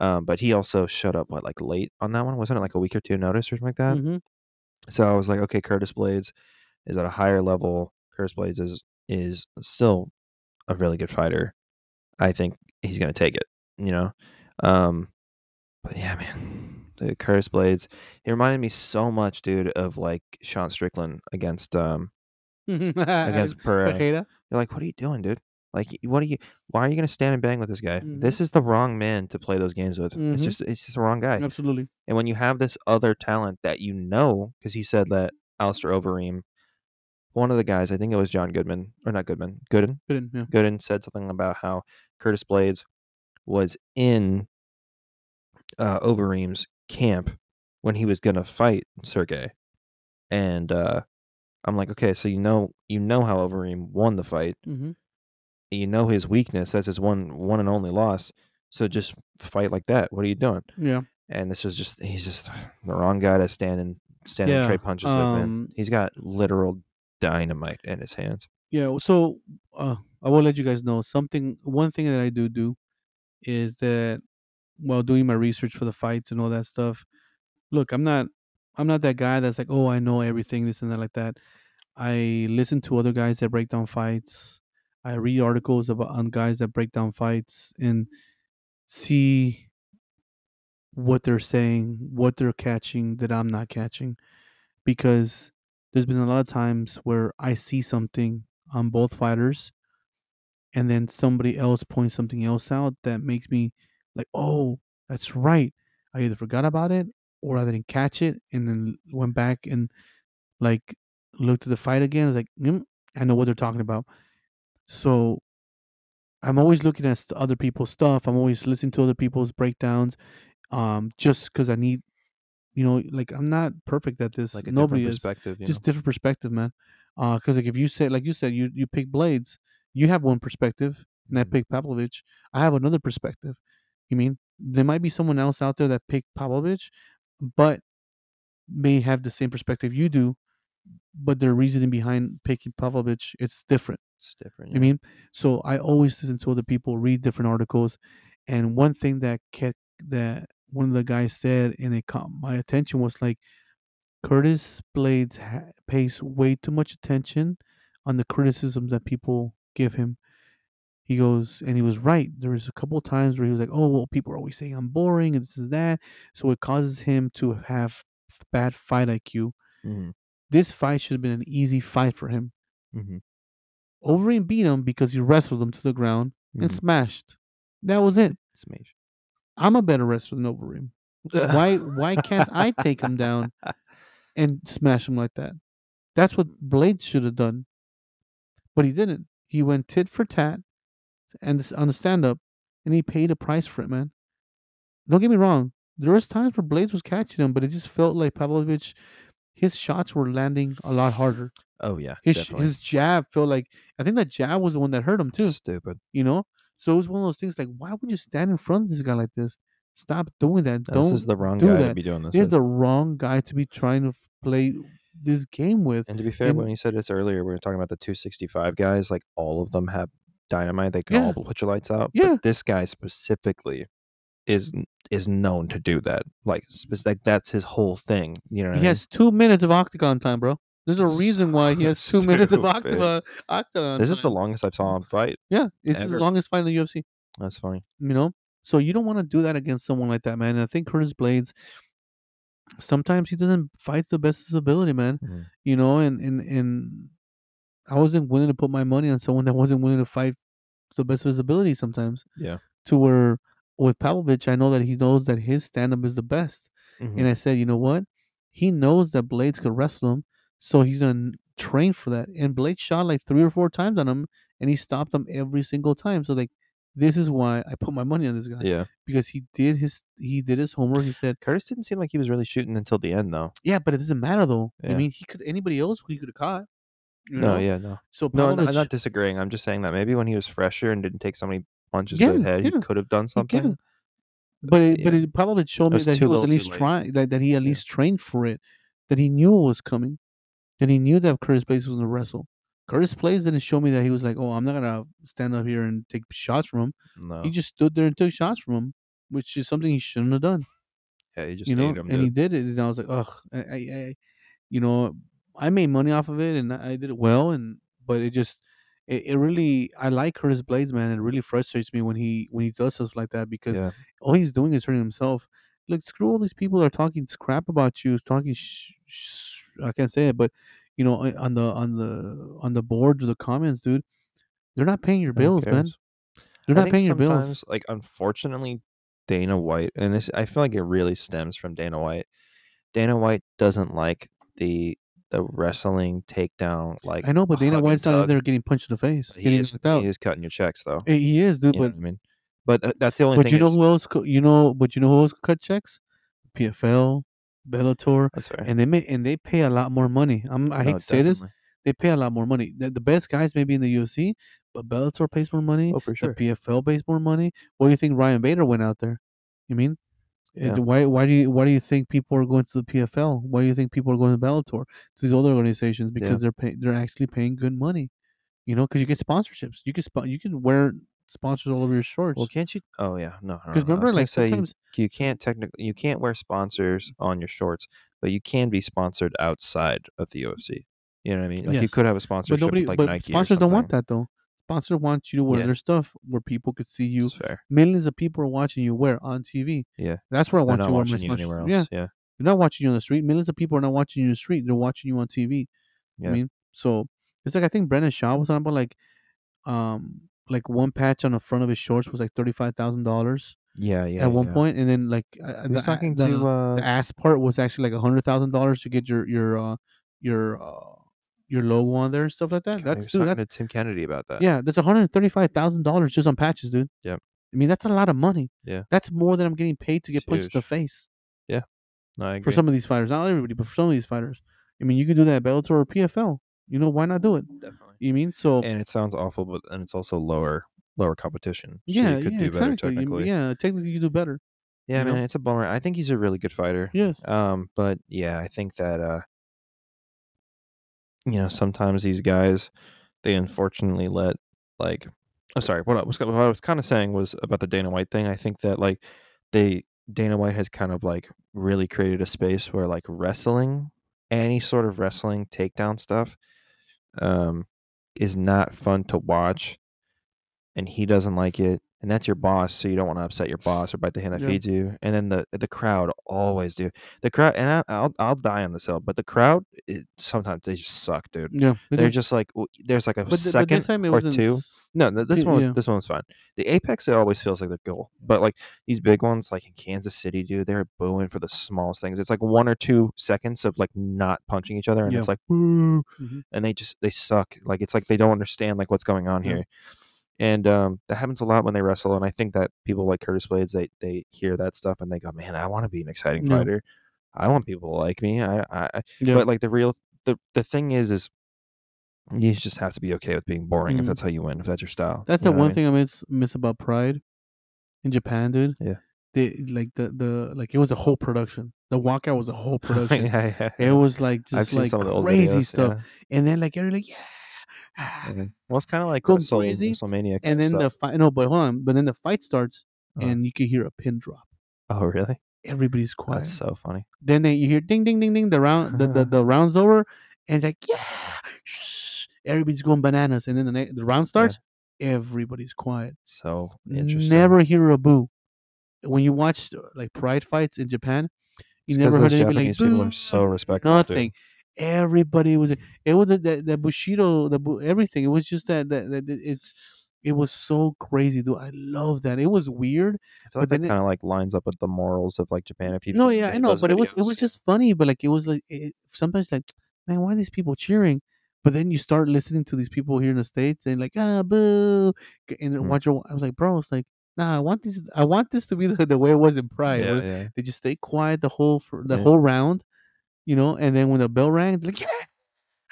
Um, but he also showed up what like late on that one, wasn't it like a week or two notice or something like that? hmm So I was like, okay, Curtis Blaydes is at a higher level. Curtis Blaydes is is still a really good fighter. I think he's gonna take it, you know. Um, but yeah, man, the Curtis Blaydes. He reminded me so much, dude, of like Sean Strickland against um against [laughs] Pereira. You're like, what are you doing, dude? Like, what are you? Why are you gonna stand and bang with this guy? Mhm. This is the wrong man to play those games with. Mhm. It's just, it's just the wrong guy. Absolutely. And when you have this other talent that you know, because he said that Alistair Overeem, one of the guys, I think it was John Goodman, or not Goodman, Gooden, Good. Yeah. Gooden said something about how Curtis Blaydes was in uh, Overeem's camp when he was gonna fight Sergey, and uh, I'm like, okay, so you know, you know how Overeem won the fight, hmm you know his weakness. That's his one, one and only loss. So just fight like that. What are you doing? Yeah. and this is just he's just the wrong guy to stand and stand and trade punches with man. um, He's got literal dynamite in his hands. Yeah. So uh, I will let you guys know something. One thing that I do do is that while doing my research for the fights and all that stuff, look, I'm not, I'm not that guy that's like, oh, I know everything, this and that, like that. I listen to other guys that break down fights. I read articles about on guys that break down fights and see what they're saying, what they're catching that I'm not catching, because there's been a lot of times where I see something on both fighters, and then somebody else points something else out that makes me like, oh, that's right. I either forgot about it or I didn't catch it, and then went back and like looked at the fight again. I was like, mm, I know what they're talking about. So I'm always looking at other people's stuff. I'm always listening to other people's breakdowns. Um, just because I need, you know, like I'm not perfect at this. Like Nobody is. perspective. Just different perspective, man. Uh, because like if you say, like you said, you you pick Blaydes, you have one perspective, and I Mhm. pick Pavlovich. I have another perspective. You mean there might be someone else out there that picked Pavlovich, but may have the same perspective you do, but their reasoning behind picking Pavlovich it's different. It's different. I yeah. mean, so I always listen to other people, read different articles, and one thing that kept that one of the guys said, and it caught my attention was like, Curtis Blaydes ha- pays way too much attention on the criticisms that people give him. He goes, and he was right. There was a couple of times where he was like, "Oh, well, people are always saying I'm boring, and this is that," so it causes him to have bad fight IQ. Mhm. This fight should have been an easy fight for him. Mhm. Overeem beat him because he wrestled him to the ground and Mhm. smashed. That was it. Smash. I'm a better wrestler than Overeem. Why why can't I take him down [laughs] and smash him like that? That's what Blade should have done. But he didn't. He went tit for tat and on the stand up and he paid a price for it, man. Don't get me wrong. There was times where Blaydes was catching him, but it just felt like Pavlovich his shots were landing a lot harder. Oh yeah. His definitely. his jab felt like I think that jab was the one that hurt him too. Stupid. you know. So it was one of those things like, why would you stand in front of this guy like this? Stop doing that. Don't. this is the wrong do guy to be doing this. This is the wrong guy to be trying to play this game with. And to be fair, and- when you said this earlier, we were talking about the 265 guys. Like all of them have dynamite. They can Yeah. all put your lights out. Yeah. But this guy specifically is is known to do that. Like, like that's his whole thing. You know what I He mean? has two minutes of octagon time, bro. There's a reason why he [laughs] has so two minutes of stupid. octagon. This is the longest I've saw him fight. Yeah, it's ever. the longest fight in the UFC. That's funny. You know, so you don't want to do that against someone like that, man. And I think Curtis Blaydes. Sometimes he doesn't fight the best of his ability, man. Mhm. you know, and and and I wasn't willing to put my money on someone that wasn't willing to fight the best of his ability sometimes. Yeah. To where with Pavlovich, I know that he knows that his stand up is the best. Mhm. And I said, you know what? He knows that Blaydes could wrestle him, so he's gonna train for that. And Blade shot like three or four times on him and he stopped him every single time. So like, this is why I put my money on this guy Yeah. because he did his he did his homework. He said, Curtis didn't seem like he was really shooting until the end, though. "Yeah, but it doesn't matter though. I mean, he could anybody else he could have caught. You No, yeah, no. So No, I'm not- disagreeing. I'm just saying that maybe when he was fresher and didn't take so many punches Yeah, to the head, yeah. he could have done something. But it, but yeah. it probably showed me that he was at least trying that, that he at Yeah. least trained for it, that he knew it was coming, that he knew that Curtis Blaydes was gonna wrestle. Curtis Blaydes didn't show me that he was like, oh, I'm not gonna stand up here and take shots from him. No. He just stood there and took shots from him, which is something he shouldn't have done. yeah, he just you know, and he did it, and I was like, ugh, I, I, I, you know, I made money off of it, and I I did it well, and but it just, it, it really, I like Curtis Blaydes, man. It really frustrates me when he when he does stuff like that because Yeah. all he's doing is hurting himself. Like screw all these people that are talking crap about you, talking. Sh- sh- I can't say it, but you know, uh, on the on the on the boards or the comments, dude, they're not paying your bills, man. They're I not paying your bills. Like, unfortunately, Dana White, and this, I feel like it really stems from Dana White. Dana White doesn't like the the wrestling takedown. Like, I know, but Dana White's not in there getting punched in the face, He is, he is cutting your checks though. Eh, He is, dude. You but I mean, but uh, that's the only But thing. you know is- who else? co- You know, but you know who else cut checks? PFL, Bellator, That's fair. and they may and they pay a lot more money. I'm, I hate No, to say this, they pay a lot more money. The, the best guys maybe in the UFC, but Bellator pays more money. Oh, for sure. The PFL pays more money. Why do you think Ryan Bader went out there? You mean? And Yeah. Why why do you why do you think people are going to the PFL? Why do you think people are going to Bellator to these other organizations? Because they're paying they're actually paying good money. You know, because you get sponsorships. You can spo- you can wear sponsors all over your shorts. Well, can't you? Oh yeah, no. Because remember, like say you- sometimes you, can't technically you can't wear sponsors on your shorts, but you can be sponsored outside of the UFC. You know what I mean? Like you could have a But sponsorship nobody, with like but Nike. sponsors or don't want that though. Sponsors want you to wear Yeah. their stuff where people could see you. Fair. Millions of people are watching you wear on TV. Yeah. That's where I They're want you to wear my sponsors. Yeah, Yeah. they're not watching you on the street. Millions of people are not watching you in the street. They're watching you on TV. Yeah. I mean, so it's like I think Brendan Schaub was on about like, um, like one patch on the front of his shorts was like thirty five thousand dollars Yeah. Yeah. at one yeah. point, and then like uh, the, talking the, to uh, the ass part was actually like a hundred thousand dollars to get your your uh your uh your logo on there and stuff like that. God, That's dude, talking that's to Tim Kennedy about that. yeah, that's one hundred thirty-five thousand dollars just on patches, dude. Yep. I mean, that's a lot of money. Yeah. That's more than I'm getting paid to get It's punched in the huge. face No, I for some of these fighters. Not everybody, but for some of these fighters. I mean, you can do that at Bellator or PFL. You know, why not do it? Definitely. You mean so? And it sounds awful, but and it's also lower lower competition. so yeah, you could yeah, do better exactly. You- technically. yeah, technically, you do better. Yeah, you know? man, it's a bummer. I think he's a really good fighter. Yes. Um, but yeah, I think that uh you know, sometimes these guys they unfortunately let like oh sorry, what I was what I was kind of saying was about the Dana White thing. I think that like they Dana White has kind of like really created a space where like wrestling, any sort of wrestling takedown stuff um is not fun to watch and he doesn't like it and that's your boss so you don't want to upset your boss or bite the hand that Yeah. feeds you and then the the crowd always do the crowd and I, I'll I'll die on this hill but the crowd it, sometimes they just suck dude Yeah, they they're do. just like there's like a But, second time or two no, no this one was yeah. this one was fine. The Apex it always feels like the goal, but like these big ones, like in Kansas City, dude, they're booing for the smallest things. It's like one or two seconds of like not punching each other, and Yeah. it's like boo, Mhm. and they just they suck. Like it's like they don't understand like what's going on here, and um, that happens a lot when they wrestle. And I think that people like Curtis Blaydes, they they hear that stuff and they go, man, I want to be an exciting Yeah. fighter. I want people to like me. I, I, Yeah. but like the real the the thing is is you just have to be okay with being boring if Mhm. that's how you win, if that's your style. That's you the what I one mean? thing I miss miss about Pride in Japan, dude. Yeah. They like the the like it was a whole production. The walkout was a whole [laughs] production. yeah, yeah. It was like just I've like some of the old crazy videos, stuff. And then like everybody like yeah. [sighs] Yeah. Well, it's kind of like Wrestle, crazy, WrestleMania. And then stuff. the fight no, but hold on. But then the fight starts Uh-huh. and you can hear a pin drop. oh really? Everybody's quiet. That's so funny. then they you hear ding ding ding ding the round the, the, the [laughs] round's over and it's like yeah shh, everybody's going bananas and then the the round starts everybody's quiet So interesting. never hear a boo when you watch uh, like pride fights in japan you never heard anybody like Japanese people are so respectful. dude. Everybody was it was the, the, the bushido the everything it was just that, that, that it's it was so crazy dude i love that it was weird I feel like but that kind of like lines up with the morals of like Japan. If you no, yeah, I know, but it was it was just funny. But like it was like it, sometimes like, man, why are these people cheering? But then you start listening to these people here in the states and like ah boo, and then Mm. watch. your- I was like, bro, it's like nah. I want this. I want this to be the, [laughs] the way it was in Pride. yeah, yeah. They just stay quiet the whole for the Yeah. whole round, you know. And then when the bell rang, like yeah.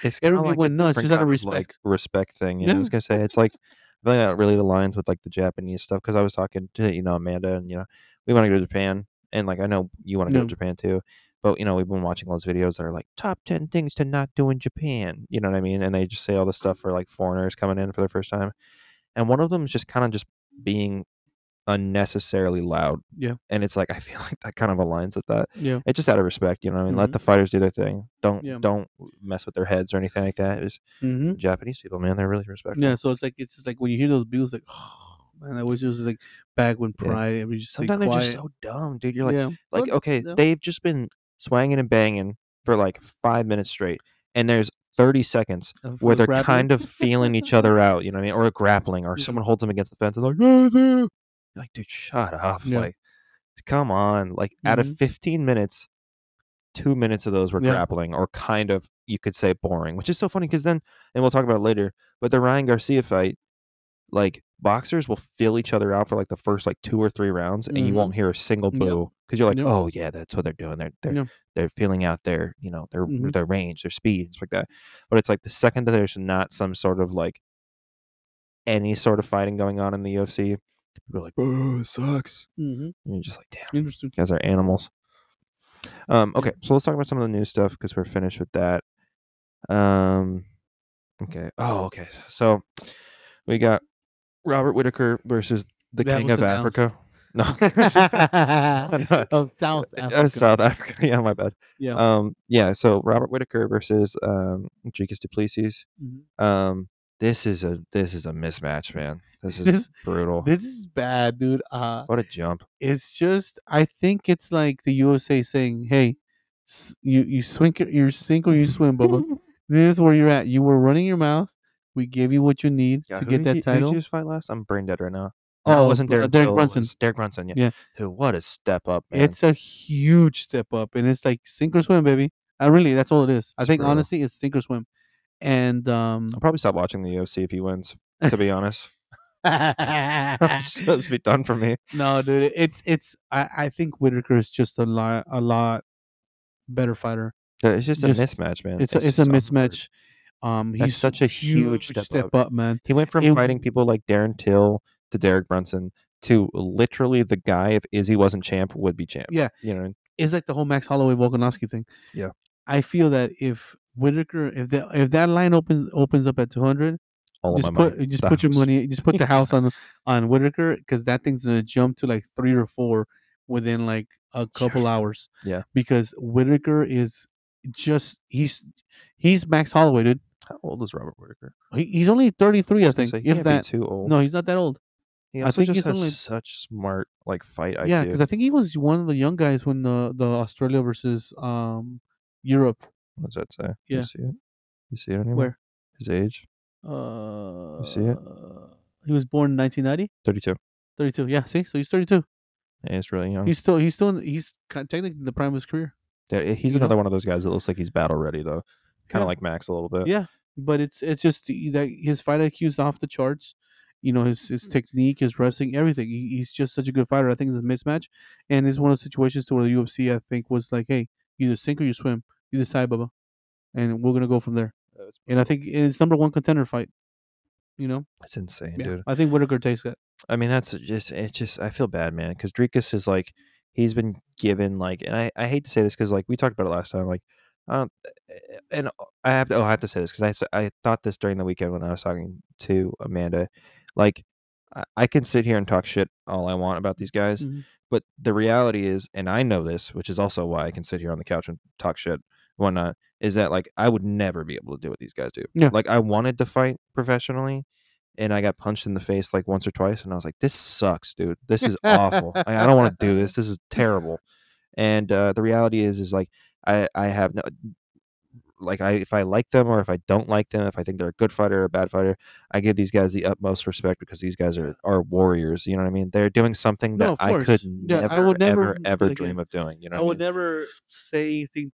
It's Everybody like went nuts just out of respect. like respect thing. Yeah, I was gonna say it's like I feel like that really aligns with like the Japanese stuff because I was talking to you know Amanda and you know we want to go to Japan and like I know you want to go Yeah. to Japan too, but you know we've been watching those videos that are like top ten things to not do in Japan. You know what I mean? And they just say all this stuff for like foreigners coming in for the first time, and one of them is just kind of just being unnecessarily loud. Yeah. and it's like I [laughs] feel like that kind of aligns with that. Yeah. It's just out of respect, you know. what I mean, let Mhm. the fighters do their thing. Don't Yeah. don't mess with their heads or anything like that. It's Mm-hmm. Japanese people, man, they're really respectful. Yeah, so it's like it's just like when you hear those beats, like, oh [sighs] man, I wish it was like back when Yeah. Pride. and just Sometimes they're just so dumb, dude. You're like, yeah, like okay, yeah. they've just been swanging and banging for like five minutes straight, and there's 30 seconds where they're grappling. kind of feeling each other out. You know what I mean? Or grappling, or [laughs] Yeah. someone holds them against the fence and like. You're like, dude, shut up. Yeah. Like, come on. Like, out of Mhm. 15 minutes, two minutes of those were Yeah. grappling, or kind of, you could say, boring, which is so funny because then, and we'll talk about it later, but the Ryan Garcia fight, like, boxers will fill each other out for like the first like two or three rounds, and you Mhm. won't hear a single boo because you're like, Yep. oh yeah, that's what they're doing. They're they're Yeah. they're feeling out their you know their Mhm. their range, their speed, and stuff like that. But it's like the second that there's not some sort of like any sort of fighting going on in the UFC, people are like, oh, it sucks. Mhm. And you're just like, damn, Interesting. you guys are animals. Um, okay, so let's talk about some of the new stuff because we're finished with that. Um, okay. Oh, okay. So we got Robert Whitaker versus the That King of. Africa. No, [laughs] [laughs] of South [laughs] Uh, Africa. South Africa. Yeah, my bad. Yeah. Um, yeah. So Robert Whitaker versus um Dricus Du Plessis. Mhm. Um, this is a this is a mismatch, man. This is This- brutal. This is bad, dude. Uh, what a jump. it's just I think it's like the USA saying, "Hey, you you you sink or you swim, Bubba. [laughs] this is where you're at. You were running your mouth. We gave you what you need Yeah, to get that you, Who title. did you just fight last? I'm brain dead right now. No, oh, it wasn't Derek, Derek Till, Brunson. Derek Brunson. Yeah. Yeah. Dude, what a step up, man. It's a huge step up, and it's like sink or swim, baby. I really, that's all it is. I think brutal. honestly, it's sink or swim. And um, I'll probably stop watching the UFC if he wins. To be honest, [laughs] it's [laughs] to be done for me. no, dude, it's it's. I I think Whitaker is just a lot a lot better fighter. Yeah, It's just a mismatch, man. It's a, it's a just awkward. mismatch. Um, That's he's such a huge step up. man. He went from It- fighting people like Darren Till to Derek Brunson to literally the guy. If Izzy wasn't champ, would be champ. Yeah. you know. It's like the whole Max Holloway Volkanovski thing. Yeah. I feel that if Whitaker, if that if that line opens opens up at two hundred, All just of my put money. just The put your money, [laughs] just put the house on [laughs] on Whitaker because that thing's gonna jump to like three or four within like a couple hours. Yeah. because Whitaker is just he's he's Max Holloway, dude. How old is Robert Whitaker? He, he's only thirty three, I gonna think. say, if can't be that, too old. no, he's not that old. he I think just he's has only- such smart like fight IQ. Yeah, because I think he was one of the young guys when the the Australia versus um Europe. What does that say? Yeah. You see it? You see it anywhere? Where? His age? Uh, see it? He was born in 1990. 32. 32. Yeah, see, so he's 32. Yeah, he's really young. He's still he's still in, he's technically in the prime of his career. yeah, he's you know? another one of those guys that looks like he's battle ready though. Kind of Yeah. like Max a little bit. Yeah, but it's it's just that his fight IQ is off the charts. You know his his technique, his wrestling, everything. He, he's just such a good fighter. I think it's a mismatch, and it's one of the situations to where the UFC I think was like, hey, either sink or you swim. You decide, Bubba, and we're gonna go from there. It's, And I think it's number one contender fight. You know, it's insane, yeah, dude. I think Whitaker takes that. I mean, that's just it. Just I feel bad, man, because Dricus is like he's been given like, and I, I hate to say this because like we talked about it last time, like, um, and I have to oh I have to say this because I I thought this during the weekend when I was talking to Amanda, like I, I can sit here and talk shit all I want about these guys, Mhm. but the reality is, and I know this, which is also why I can sit here on the couch and talk shit, whatnot, is that like I would never be able to do what these guys do. Yeah. Like I wanted to fight professionally, and I got punched in the face like once or twice, and I was like, "This sucks, dude. This is awful. Like, I don't want to do this. This is terrible." And uh, the reality is, is like I I have no like I if I like them or if I don't like them, if I think they're a good fighter or a bad fighter, I give these guys the utmost respect because these guys are are warriors. You know what I mean? They're doing something that of I could Yeah, I never, would never, ever, ever like, dream of doing. You know, I would never say anything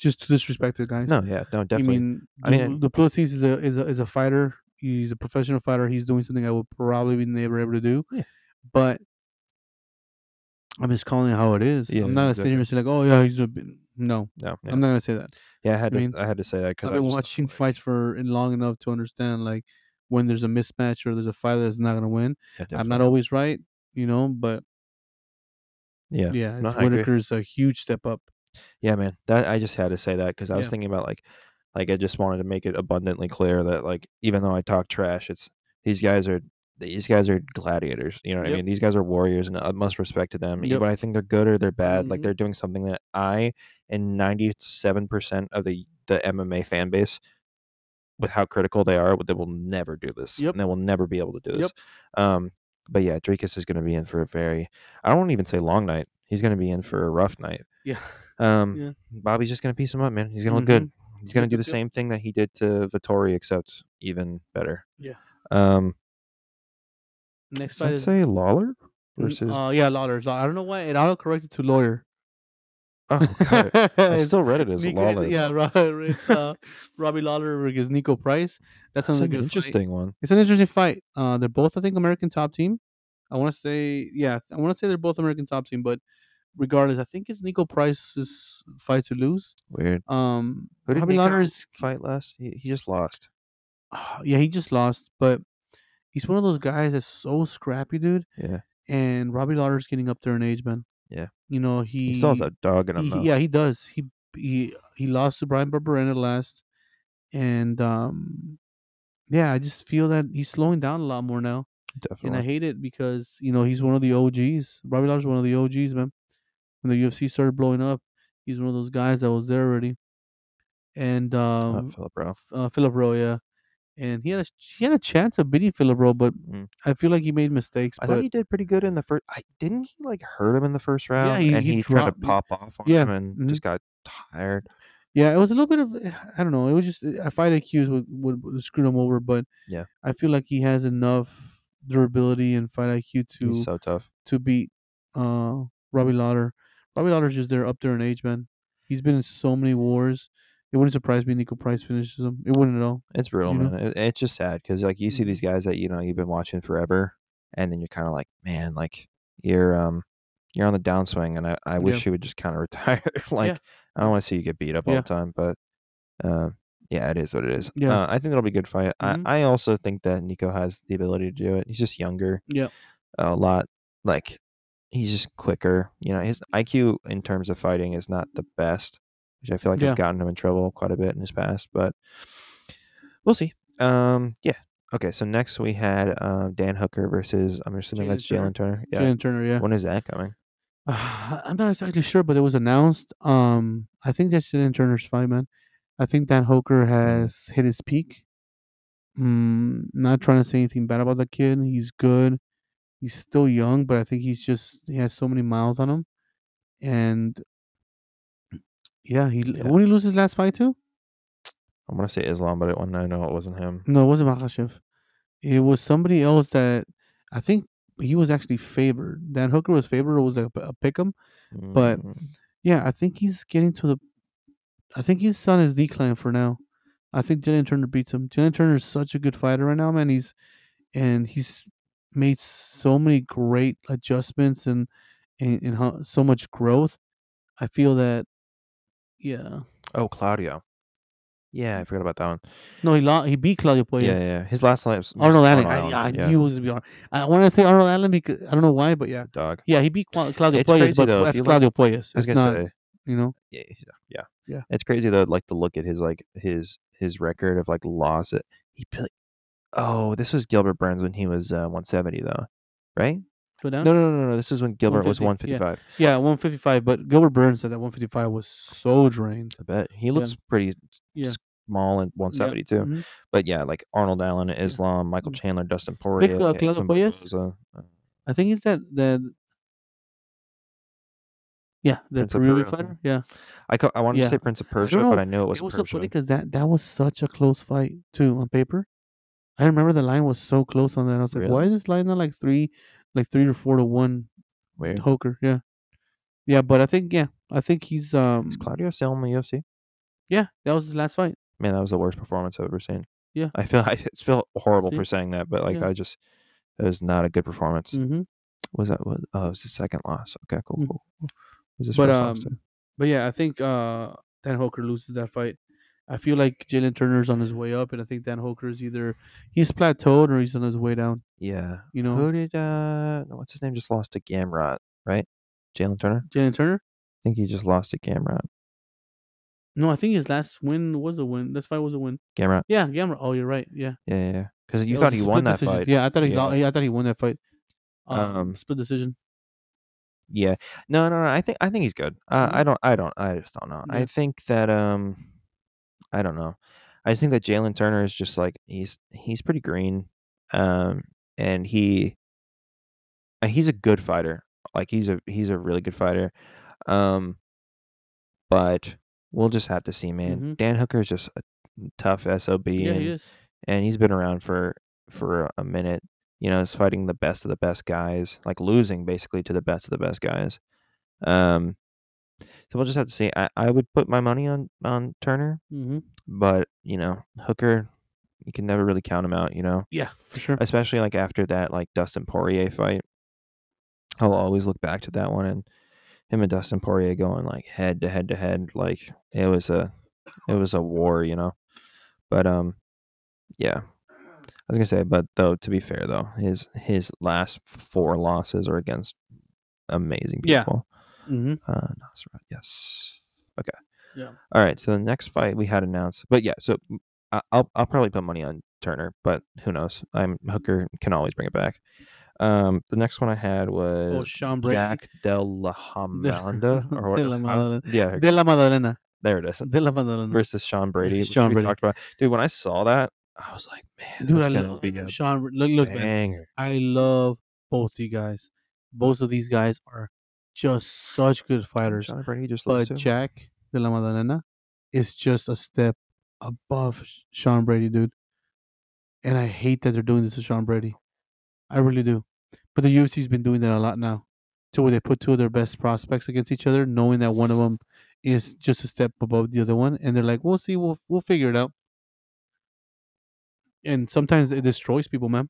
just to disrespect the guys. No, yeah, no, I definitely. mean, I mean, the Du Plessis is a is a is a fighter. He's a professional fighter. He's doing something I would probably be never able to do. Yeah. But I'm just calling it how it is. Yeah, I'm not gonna sit here and say like, oh yeah, he's a bit. no. no, yeah. I'm not gonna say that. yeah, I had I to, mean, I had to say that because I've been watching fights for long enough to understand like when there's a mismatch or there's a fighter that's not gonna win. I'm not always right, you know, but Yeah, yeah, No, it's Whitaker's a huge step up. Yeah, man. That I just had to say that because I was Yeah. thinking about like, like I just wanted to make it abundantly clear that like even though I talk trash, it's these guys are these guys are gladiators. You know what I Yep. mean? These guys are warriors, and utmost respect to them. Yep. Whether I think they're good or they're bad, like Mhm. they're doing something that I and ninety seven percent of the the MMA fan base. With how critical they are, they will never do this. Yep. And they will never be able to do this. Yep. Um, but yeah, Dricus is going to be in for a very, I don't even say long night. He's going to be in for a rough night. Yeah. Um, Yeah. Bobby's just gonna piece him up, man. He's gonna look good. He's gonna do the same thing that he did to Vettori, except even better. Yeah. Um, Next fight is say Lawler versus? Uh, yeah, Lawler. I don't know why it auto corrected to lawyer. oh, God. I [laughs] still read it as Niko- Lawler. Yeah, [laughs] uh, Robbie Lawler versus Niko Price. That's, that's another an good fight. interesting one. It's an interesting fight. Uh, they're both, I think, American top team. I want to say, yeah, I want to say they're both American top team, but regardless, I think it's Niko Price's fight to lose. Weird. Um, Who did Robbie Niko fight last? He, he just lost. [sighs] yeah, he just lost, but he's one of those guys that's so scrappy, dude. Yeah, And Robbie Lawler's getting up there in age, man. Yeah. you know he he, still has a dog in him. he- yeah, he does. He he he lost to Bryan Barberena last, and um, yeah, I just feel that he's slowing down a lot more now, and. I hate it because you know he's one of the OGs. Robbie Lawler's one of the OGs, man. When the UFC started blowing up, he's one of those guys that was there already, and Uh, um, Philip Rowe. uh, Philip Rowe, yeah, and he had a he had a chance of beating Philip Rowe, but Mm. I feel like he made mistakes. I but thought he did pretty good in the first. I didn't he like hurt him in the first round, he- and he he, tried to pop off on yeah, him and mhm. just got tired. Yeah, it was a little bit of I don't know. It was just I fight IQs would, would would screw him over, but Yeah. I feel like he has enough durability and fight IQ to He's so tough. to beat uh Robbie Lawler. Robbie Lawler's just there up there in age, man. He's been in so many wars. It wouldn't surprise me. Niko Price finishes him. It wouldn't at all. It's brutal, you man. It, it's just sad because like you see these guys that you know you've been watching forever, and then you're kind of like, man, like you're um you're on the downswing, and I, I wish you would just kind of [laughs] retire. like I don't want to see you get beat up all Yeah. the time, but uh, yeah, it is what it is. Yeah. Uh, I think that'll be a good fight. Mhm. I, I also think that Niko has the ability to do it. He's just younger, Yeah. a lot like he's just quicker. You know, his IQ in terms of fighting is not the best, which I feel like Yeah. has gotten him in trouble quite a bit in his past. But we'll see. Um, yeah. Okay, so next we had uh, Dan Hooker versus I'm assuming Jalen that's Jalen Turner. Yeah. Jalen Turner, yeah. When is that coming? [sighs] I'm not exactly sure, but it was announced. Um, I think that's Jalen Turner's fight, man. I think Dan Hooker has hit his peak. Mm, not trying to say anything bad about the kid. He's good. He's still young, but I think he's just he has so many miles on him, and yeah, he Yeah. did he lose his last fight to? I'm gonna say Islam, but it, when I know it wasn't him. No, it wasn't Makhachev. It was somebody else that I think he was actually favored. Dan Hooker was favored. It was like a, a pick'em. But- Mm, Yeah, I think he's getting to the. I think he's on his decline for now. I think Jalen Turner beats him. Jalen Turner is such a good fighter right now, man. He's and he's made so many great adjustments and and, and how, so much growth. I feel that, yeah. oh, Claudio. Yeah, I forgot about that one. No, he lost. He beat Claudio Puelles. Yeah, yeah. His last fight was Arnold Allen. Arnold I, I yeah. knew it was gonna be Arnold. I want to say Arnold Allen because I don't know why, but yeah, dog. yeah, he beat Cla- Claudio It's crazy, but though, that's Claudio Puelles. I was gonna not, say, you know. yeah, yeah, Yeah. It's crazy though, like to look at his like his his record of like loss. It he. Oh, this was Gilbert Burns when he was uh, 170 though, right? Go down. No, no, no, no. This is when Gilbert was 150, yeah. 155. Yeah, 155. But Gilbert Burns said that 155 was so drained. I bet he looks pretty Yeah. small in 170 too. Mhm. But yeah, like Arnold Allen, Islam, Michael Chandler, Dustin Poirier, uh, Claudio uh, I think he's that that. Yeah, the Prince Peruvian Peru. fighter. Yeah, I ca- I wanted Yeah. to say Prince of Persia, know. but I knew it was it was so funny because that that was such a close fight too on paper. I remember the line was so close on that. I was like, Really? why is this line not like three, like three or four to one Weird. Hooker? Yeah, yeah, but I think yeah, I think he's um Is Claudio still in the UFC? Yeah, that was his last fight. Man, that was the worst performance I've ever seen. Yeah. I feel [laughs] I it's feel horrible See? for saying that, but like Yeah. I just it was not a good performance. Mm-hmm. Was that what? Oh, it was his second loss. Okay, cool, Mhm. cool. Cool. Was his But um, but yeah, I think uh Dan Hooker loses that fight. I feel like Jalen Turner's on his way up, and I think Dan Hooker's either he's plateaued or he's on his way down. Yeah. You know, Who did uh what's his name just lost to Gamrot, right? Jalen Turner? Jalen Turner. I think he just lost to Gamrot. No, I think his last win was a win. This fight was a win. Gamrot. Yeah, Gamma. Oh, you're right. Yeah, Yeah, yeah, yeah. Because you It thought he won that decision. fight. Yeah, I thought he. Yeah. lo- Yeah, I thought he won that fight. Um, Um, split decision. Yeah. No, no, no. I think I think he's good. Uh. I don't I don't I just don't know. I think that um I don't know. I just think that Jalen Turner is just like he's he's pretty green. Um and he uh, he's a good fighter. Like he's a he's a really good fighter. Um but we'll just have to see, man. Mhm. Dan Hooker is just a tough SOB Yeah, and he is. and he's been around for for a minute. You know, is fighting the best of the best guys, like losing basically to the best of the best guys. Um, so we'll just have to see. I, I would put my money on on Turner, Mm-hmm. but you know, Hooker, you can never really count him out. You know, Yeah, for sure. especially like after that like Dustin Poirier fight. I'll always look back to that one and him and Dustin Poirier going like head to head to head, like it was a it was a war, you know. But um, yeah, was gonna say, but though to be fair though, his his last four losses are against amazing Yeah. people. Mm-hmm. Uh, Nasrat, yes. Okay. Yeah. All right. So the next fight we had announced, but yeah. So mm, I- I'll I'll probably put money on Turner, but who knows? I'm Hooker can always bring it back. Um, the next one I had was Oh, Sean Brady. Jack Del La or? Della Maddalena. yeah, Della Maddalena. there it is. Della Maddalena. Versus Sean Brady. Sean we Brady. talked about. Dude, when I saw that, I was like, man, Dude, I love be Sean. Look, look, man. I love both you guys. Both of these guys are just such good fighters. Sean Brady just But too. Jack Della Maddalena is just a step above Sean Brady, dude. And I hate that they're doing this to Sean Brady. I really do. But the UFC's been doing that a lot now, to where they put two of their best prospects against each other, knowing that one of them is just a step above the other one, and they're like, "We'll see, we'll we'll figure it out." And sometimes it destroys people, man.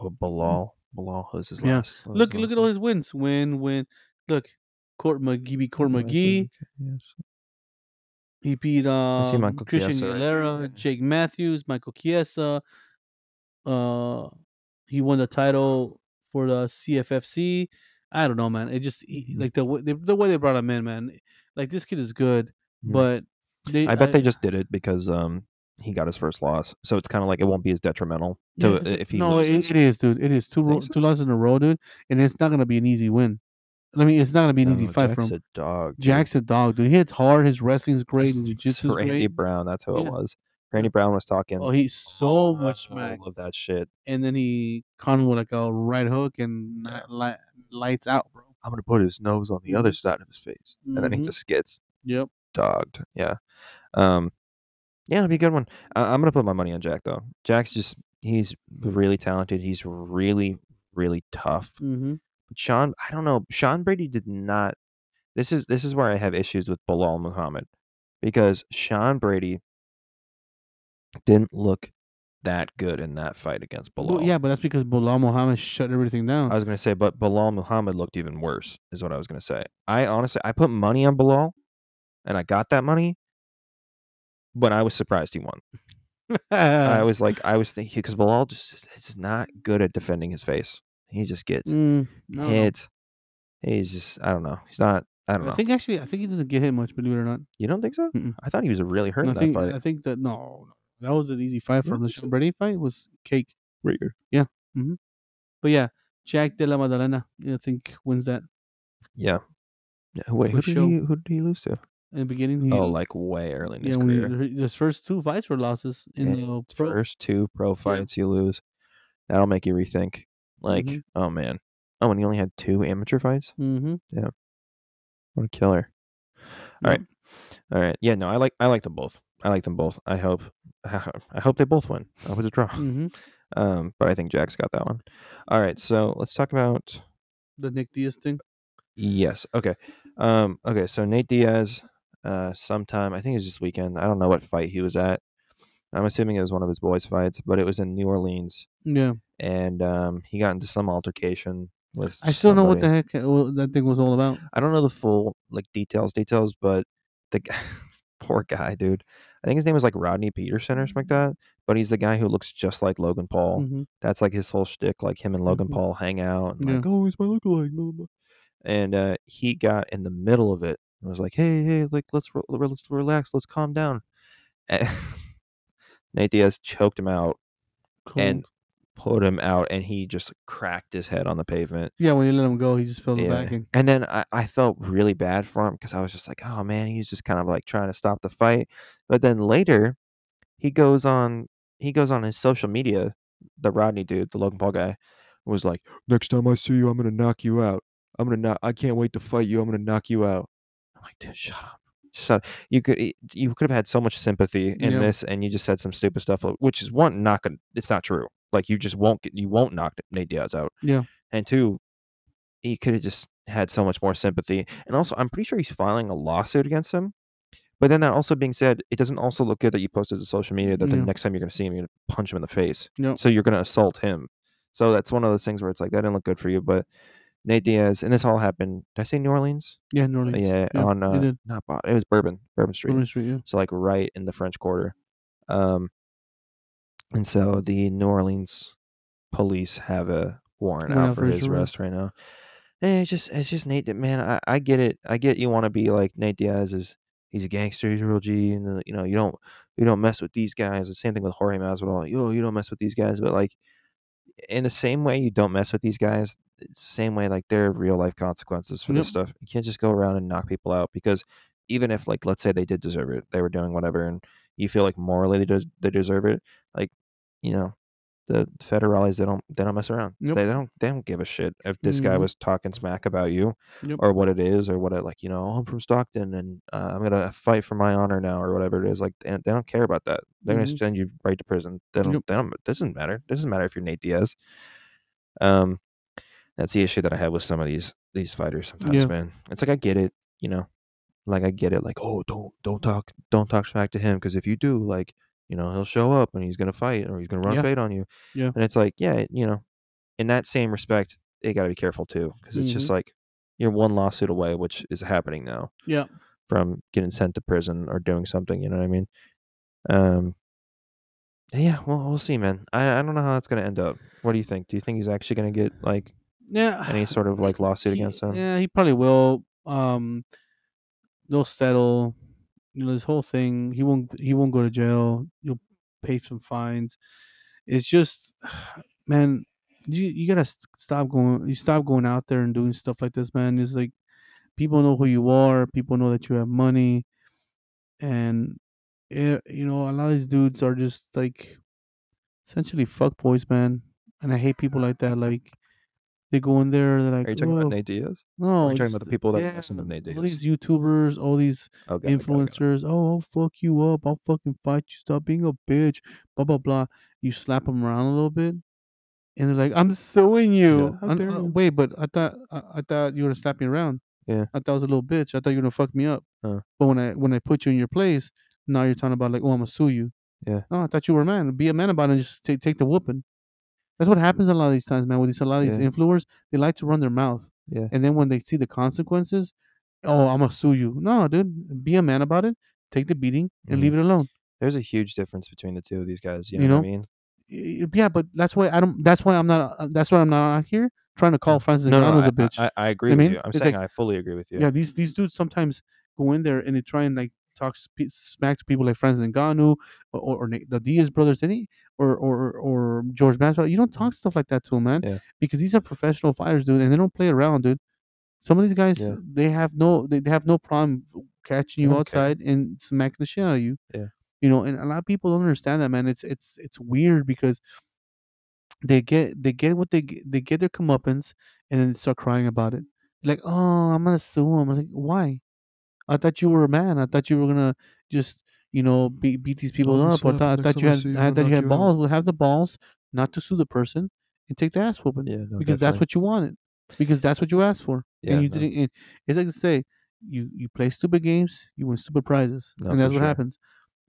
Oh, Bilal. Bilal was his Yeah. last. Look, look last at all his wins. Win, win. Look, Court McGee beat Court I McGee. yes. He beat um, see Michael Christian Chiesa Aguilera, there. Jake Matthews, Michael Chiesa. Uh, he won the title for the CFFC. I don't know, man. It just he, Mhm. like the way they, the way they brought him in, man. Like this kid is good, but they, I bet they just did it because um he got his first loss, so it's kind of like it won't be as detrimental Yeah, to this- if he no, it, loses. it is, dude. It is two ro- so? two losses in a row, dude, and it's not gonna be an easy win. I mean, it's not gonna be an easy No, fight for Jack's him. a dog. dude. Jack's a dog, dude. He hits hard. His wrestling's great. His It's jiu-jitsu's Randy great. Brown. That's who Yeah. it was. Randy Brown was talking. Oh, he's so much all smack. of that shit. and then he caught him with like a right hook and li- lights out, bro. I'm gonna put his nose on the other side of his face, and then he Mhm. just gets Yep. dogged. Yeah. Um. Yeah, it'll be a good one. I- I'm gonna put my money on Jack though. Jack's just he's really talented. He's really really tough. Mm-hmm. Sean, I don't know. Sean Brady did not. This is this is where I have issues with Bilal Muhammad because Sean Brady didn't look that good in that fight against Bilal. Well, yeah, but that's because Bilal Muhammad shut everything down. I was gonna say, but Bilal Muhammad looked even worse. Is what I was gonna say. I honestly, I put money on Bilal, and I got that money, but I was surprised he won. I was like, I was thinking because Bilal just is not good at defending his face. He just gets Mm, I hit. He's just, I don't know. He's not. I don't know. I think actually, I think he doesn't get hit much. Believe it or not, You don't think so? Mm-mm. I thought he was really hurt I in that think fight. I think that no, no, that was an easy fight for him. The so? Brady fight was cake. Weird. But yeah, Jack Della Maddalena, I think wins that Yeah. Yeah. Wait, who did he who did he lose to? In the beginning. He, Oh, like way early in yeah, his when career. he, his first two fights were losses in Yeah, the pro. First two pro fights you lose. That'll make you rethink. Like, Mhm. oh man. Oh, and he only had two amateur fights? Mm-hmm. Yeah, what a killer. All right. All right. Yeah, no, I like I like them both. I like them both. I hope [laughs] I hope they both win. I hope it's a draw. Mm-hmm. [laughs] Um, but I think Jack's got that one. All right, so let's talk about The Nick Diaz thing. Yes. Okay. Um. Okay. So Nate Diaz. Uh, sometime. I think it was this weekend. I don't know what fight he was at. I'm assuming it was one of his boys' fights, but it was in New Orleans, Yeah, and um, he got into some altercation with. I still know what the heck uh, that thing was all about. I don't know the full like details, details, but the [laughs] poor guy, dude. I think his name was like Rodney Peterson or something like that. But he's the guy who looks just like Logan Paul. hmm That's like his whole shtick. Like him and Logan Mhm. Paul hang out and like, oh, he's my lookalike. Blah, blah, blah. And uh, he got in the middle of it and was like, hey, hey, like let's re- let's relax, let's calm down. And [laughs] Nate Diaz choked him out Cold. and put him out, and he just cracked his head on the pavement. yeah, when you let him go, he just fell Yeah. backing. And then I, I felt really bad for him because I was just like, oh man, he's just kind of like trying to stop the fight. But then later, he goes on he goes on his social media, the Rodney dude, the Logan Paul guy, was like, next time I see you, I'm gonna knock you out. I'm gonna knock. I can't wait to fight you. I'm gonna knock you out. I'm like, dude, shut up. Shut. Up. You could you could have had so much sympathy in Yeah. this, and you just said some stupid stuff, which is one not gonna. It's not true. Like you just won't get. You won't knock Nate Diaz out. Yeah. And two, he could have just had so much more sympathy. And also, I'm pretty sure he's filing a lawsuit against him. But then that also being said, it doesn't also look good that you posted to social media that the next time you're going to see him, you're going to punch him in the face. Yep. So you're going to assault him. So that's one of those things where it's like, that didn't look good for you. But Nate Diaz, and this all happened, did I say New Orleans? Yeah, New Orleans. Yeah, on, uh, not Bo- it was Bourbon, Bourbon Street. Bourbon Street. Yeah. So like right in the French Quarter. Um, and so the New Orleans police have a warrant Warrant out for his arrest right now. And it's just it's just Nate. Man, I, I get it. I get you want to be like Nate Diaz is he's a gangster. He's a real G, and uh, you know you don't you don't mess with these guys. The same thing with Jorge Masvidal. Yo, you don't mess with these guys. But like in the same way you don't mess with these guys, same way like there are real life consequences for Yep. this stuff. You can't just go around and knock people out because even if like let's say they did deserve it, they were doing whatever, and you feel like morally they, des- they deserve it, like you know. The federales, they don't they don't mess around. Yep. They don't they don't give a shit if this guy Mhm. was talking smack about you Yep. or what it is or what it like you know "Oh, I'm from Stockton and uh, I'm gonna fight for my honor now or whatever it is like they, they don't care about that they're gonna Mhm. send you right to prison they don't Yep. they don't it doesn't matter it doesn't matter if you're Nate Diaz um that's the issue that I have with some of these these fighters sometimes Yeah. man it's like I get it you know like I get it like oh don't don't talk don't talk smack to him because if you do like you know he'll show up and he's gonna fight or he's gonna run Yeah. fate on you Yeah. and it's like yeah you know in that same respect they got to be careful too because it's just Mhm. like you're one lawsuit away which is happening now Yeah. from getting sent to prison or doing something you know what i mean um yeah well we'll see man i, I don't know how that's going to end up what do you think do you think he's actually going to get like Yeah. any sort of like lawsuit [sighs] He- against him Yeah, he probably will. Um, they'll settle. You know, this whole thing. He won't. He won't go to jail. You'll pay some fines. It's just, [sighs] man. You you gotta stop going. You stop going out there and doing stuff like this, man. It's like people know who you are. People know that you have money, and it, you know a lot of these dudes are just like essentially fuck boys, man. And I hate people like that. Like they go in there. They're like, are you talking "Oh, about nate diaz no, are you talking about the people that yeah, listen to nate all these YouTubers, all these okay got it, got it. influencers. Oh, I'll fuck you up. I'll fucking fight you. Stop being a bitch. Blah blah blah. You slap them around a little bit, and they're like, "I'm suing you." And, dare uh, wait, but I thought I, I thought you were gonna slap me around. Yeah. I thought I was a little bitch. I thought you were gonna fuck me up. Huh. But when I when I put you in your place, now you're talking about like, "Oh, I'm gonna sue you." Yeah. No, I thought you were a man. Be a man about it. and Just take take the whooping. That's what happens a lot of these times, man. With these a lot of these Yeah. influencers, they like to run their mouth. Yeah. And then when they see the consequences, oh, I'm gonna sue you. No, dude, be a man about it. Take the beating and Mhm. leave it alone. there's a huge difference between the two of these guys you know, You what i mean Yeah, but that's why I don't. That's why I'm not. uh, That's why I'm not out here trying to call Francis no, no, Ngannou's I, a bitch. I, I- I agree I with mean, you i'm it's saying like- i fully agree with you yeah. these these dudes sometimes go in there and they try and like talk sp- smack to people like Francis Ngannou or or, or the Diaz brothers, any or or or George Masvidal. You don't talk mm-hmm. stuff like that to them, man, Yeah. because these are professional fighters, dude, and they don't play around, dude. Some of these guys, Yeah. they have no, they they have no problem catching you don't outside and smacking the shit out of you. Yeah. you know, and a lot of people don't understand that, man. It's it's it's weird because they get they get what they get, they get their comeuppance and then they start crying about it. Like, oh, I'm gonna sue him. I'm like, why? I thought you were a man. I thought you were gonna just you know beat beat these people up. Or thought, I thought you had you, I thought you had knock you out. balls. Well, have the balls not to sue the person and take the ass whooping yeah no, because that's what you wanted because that's what you asked for Yeah, and you no. didn't. And it's like to say you you play stupid games, you win stupid prizes, No, and that's what sure. happens.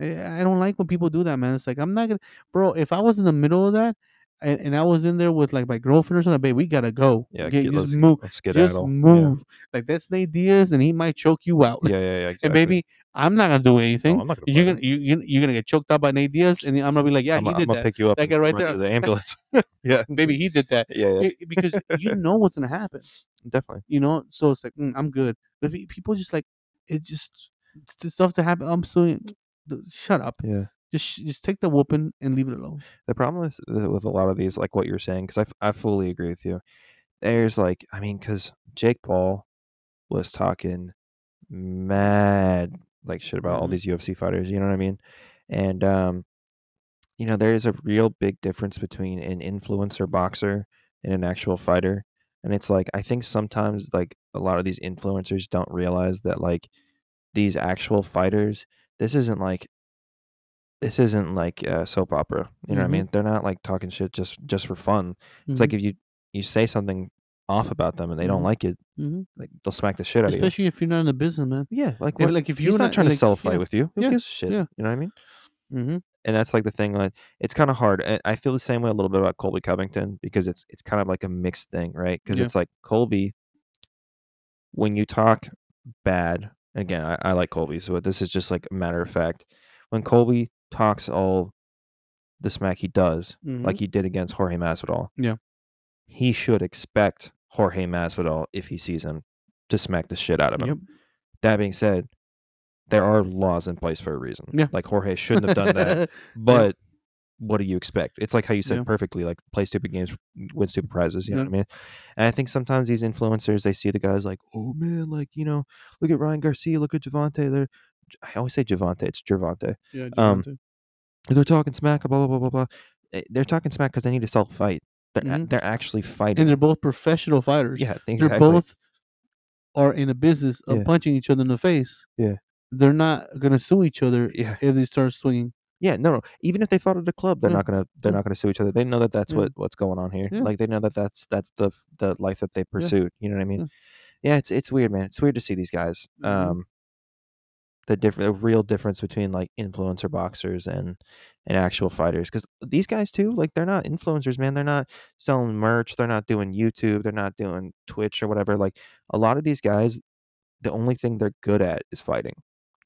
I I don't like when people do that, man. It's like I'm not gonna, bro. If I was in the middle of that, and, and I was in there with like my girlfriend or something, babe, we gotta go. Yeah, Get- get- just move, just skedaddle. Yeah. move. Like that's Nate Diaz, and he might choke you out. Yeah, yeah, yeah. [laughs] Exactly. And baby, I'm not gonna do No, anything. I'm not gonna you're gonna you, you you're gonna get choked out by Nate Diaz, and I'm gonna be like, yeah, I'm, he I'm did gonna that. pick you up. That guy right there. the ambulance. [laughs] [laughs] yeah, Baby, he did that yeah, yeah, It- because you know what's gonna happen. definitely. You know, so it's like mm, I'm good. But people just like it. Just the stuff to happen. I'm so shut up. Yeah. Just just take the whooping and leave it alone. The problem is uh, with a lot of these, like what you're saying, because I, I fully agree with you. There's like, I mean, because Jake Paul was talking mad like shit about all Mhm. these UFC fighters. You know what I mean? And um, you know, there is a real big difference between an influencer boxer and an actual fighter. And it's like I think sometimes like a lot of these influencers don't realize that like these actual fighters, this isn't like this isn't like a soap opera. You know what Mhm. I mean? They're not like talking shit just just for fun. It's like if you you say something off about them and they don't Mhm. like it, Mhm. like they'll smack the shit out of you. especially if you're not in the business, man. Yeah, like If, what? like if you're not, trying to like, sell a fight yeah. with you. Who yeah, gives a shit? yeah. You know what I mean? Mm-hmm. and that's like the thing like it's kind of hard and i feel the same way a little bit about colby covington because it's it's kind of like a mixed thing right because Yeah. it's like colby when you talk bad again I, I like colby so this is just like a matter of fact when colby talks all the smack he does like he did against jorge masvidal Mm-hmm. Yeah. he should expect jorge masvidal if he sees him to smack the shit out of him Yep. that being said there are laws in place for a reason Yeah. like jorge shouldn't have done that [laughs] but what do you expect? It's like how you said Yeah. perfectly, like play stupid games, win stupid prizes. You know what I mean? And I think sometimes these influencers, they see the guys like, oh man, like you know, look at Ryan Garcia, look at Javante. They're, I always say Javante, it's Gervonta. yeah. um, They're talking smack, blah blah blah blah blah. Eh, They're talking smack because they need to sell fight. They're Mhm. they're actually fighting. and they're both professional fighters. yeah, exactly. they're both are in a business of Yeah. punching each other in the face. Yeah. They're not gonna sue each other Yeah, if they start swinging. yeah. No, no. Even if they fought at a club, they're Yeah. not gonna they're Yeah. not gonna sue each other. They know that that's what what's going on here. Like they know that that's that's the the life that they pursued. You know what I mean? Yeah, it's it's weird, man. It's weird to see these guys. Mhm. Um, the different, the real difference between like influencer boxers and and actual fighters, because these guys too, like they're not influencers, man. They're not selling merch. They're not doing YouTube. They're not doing Twitch or whatever. Like a lot of these guys, the only thing they're good at is fighting,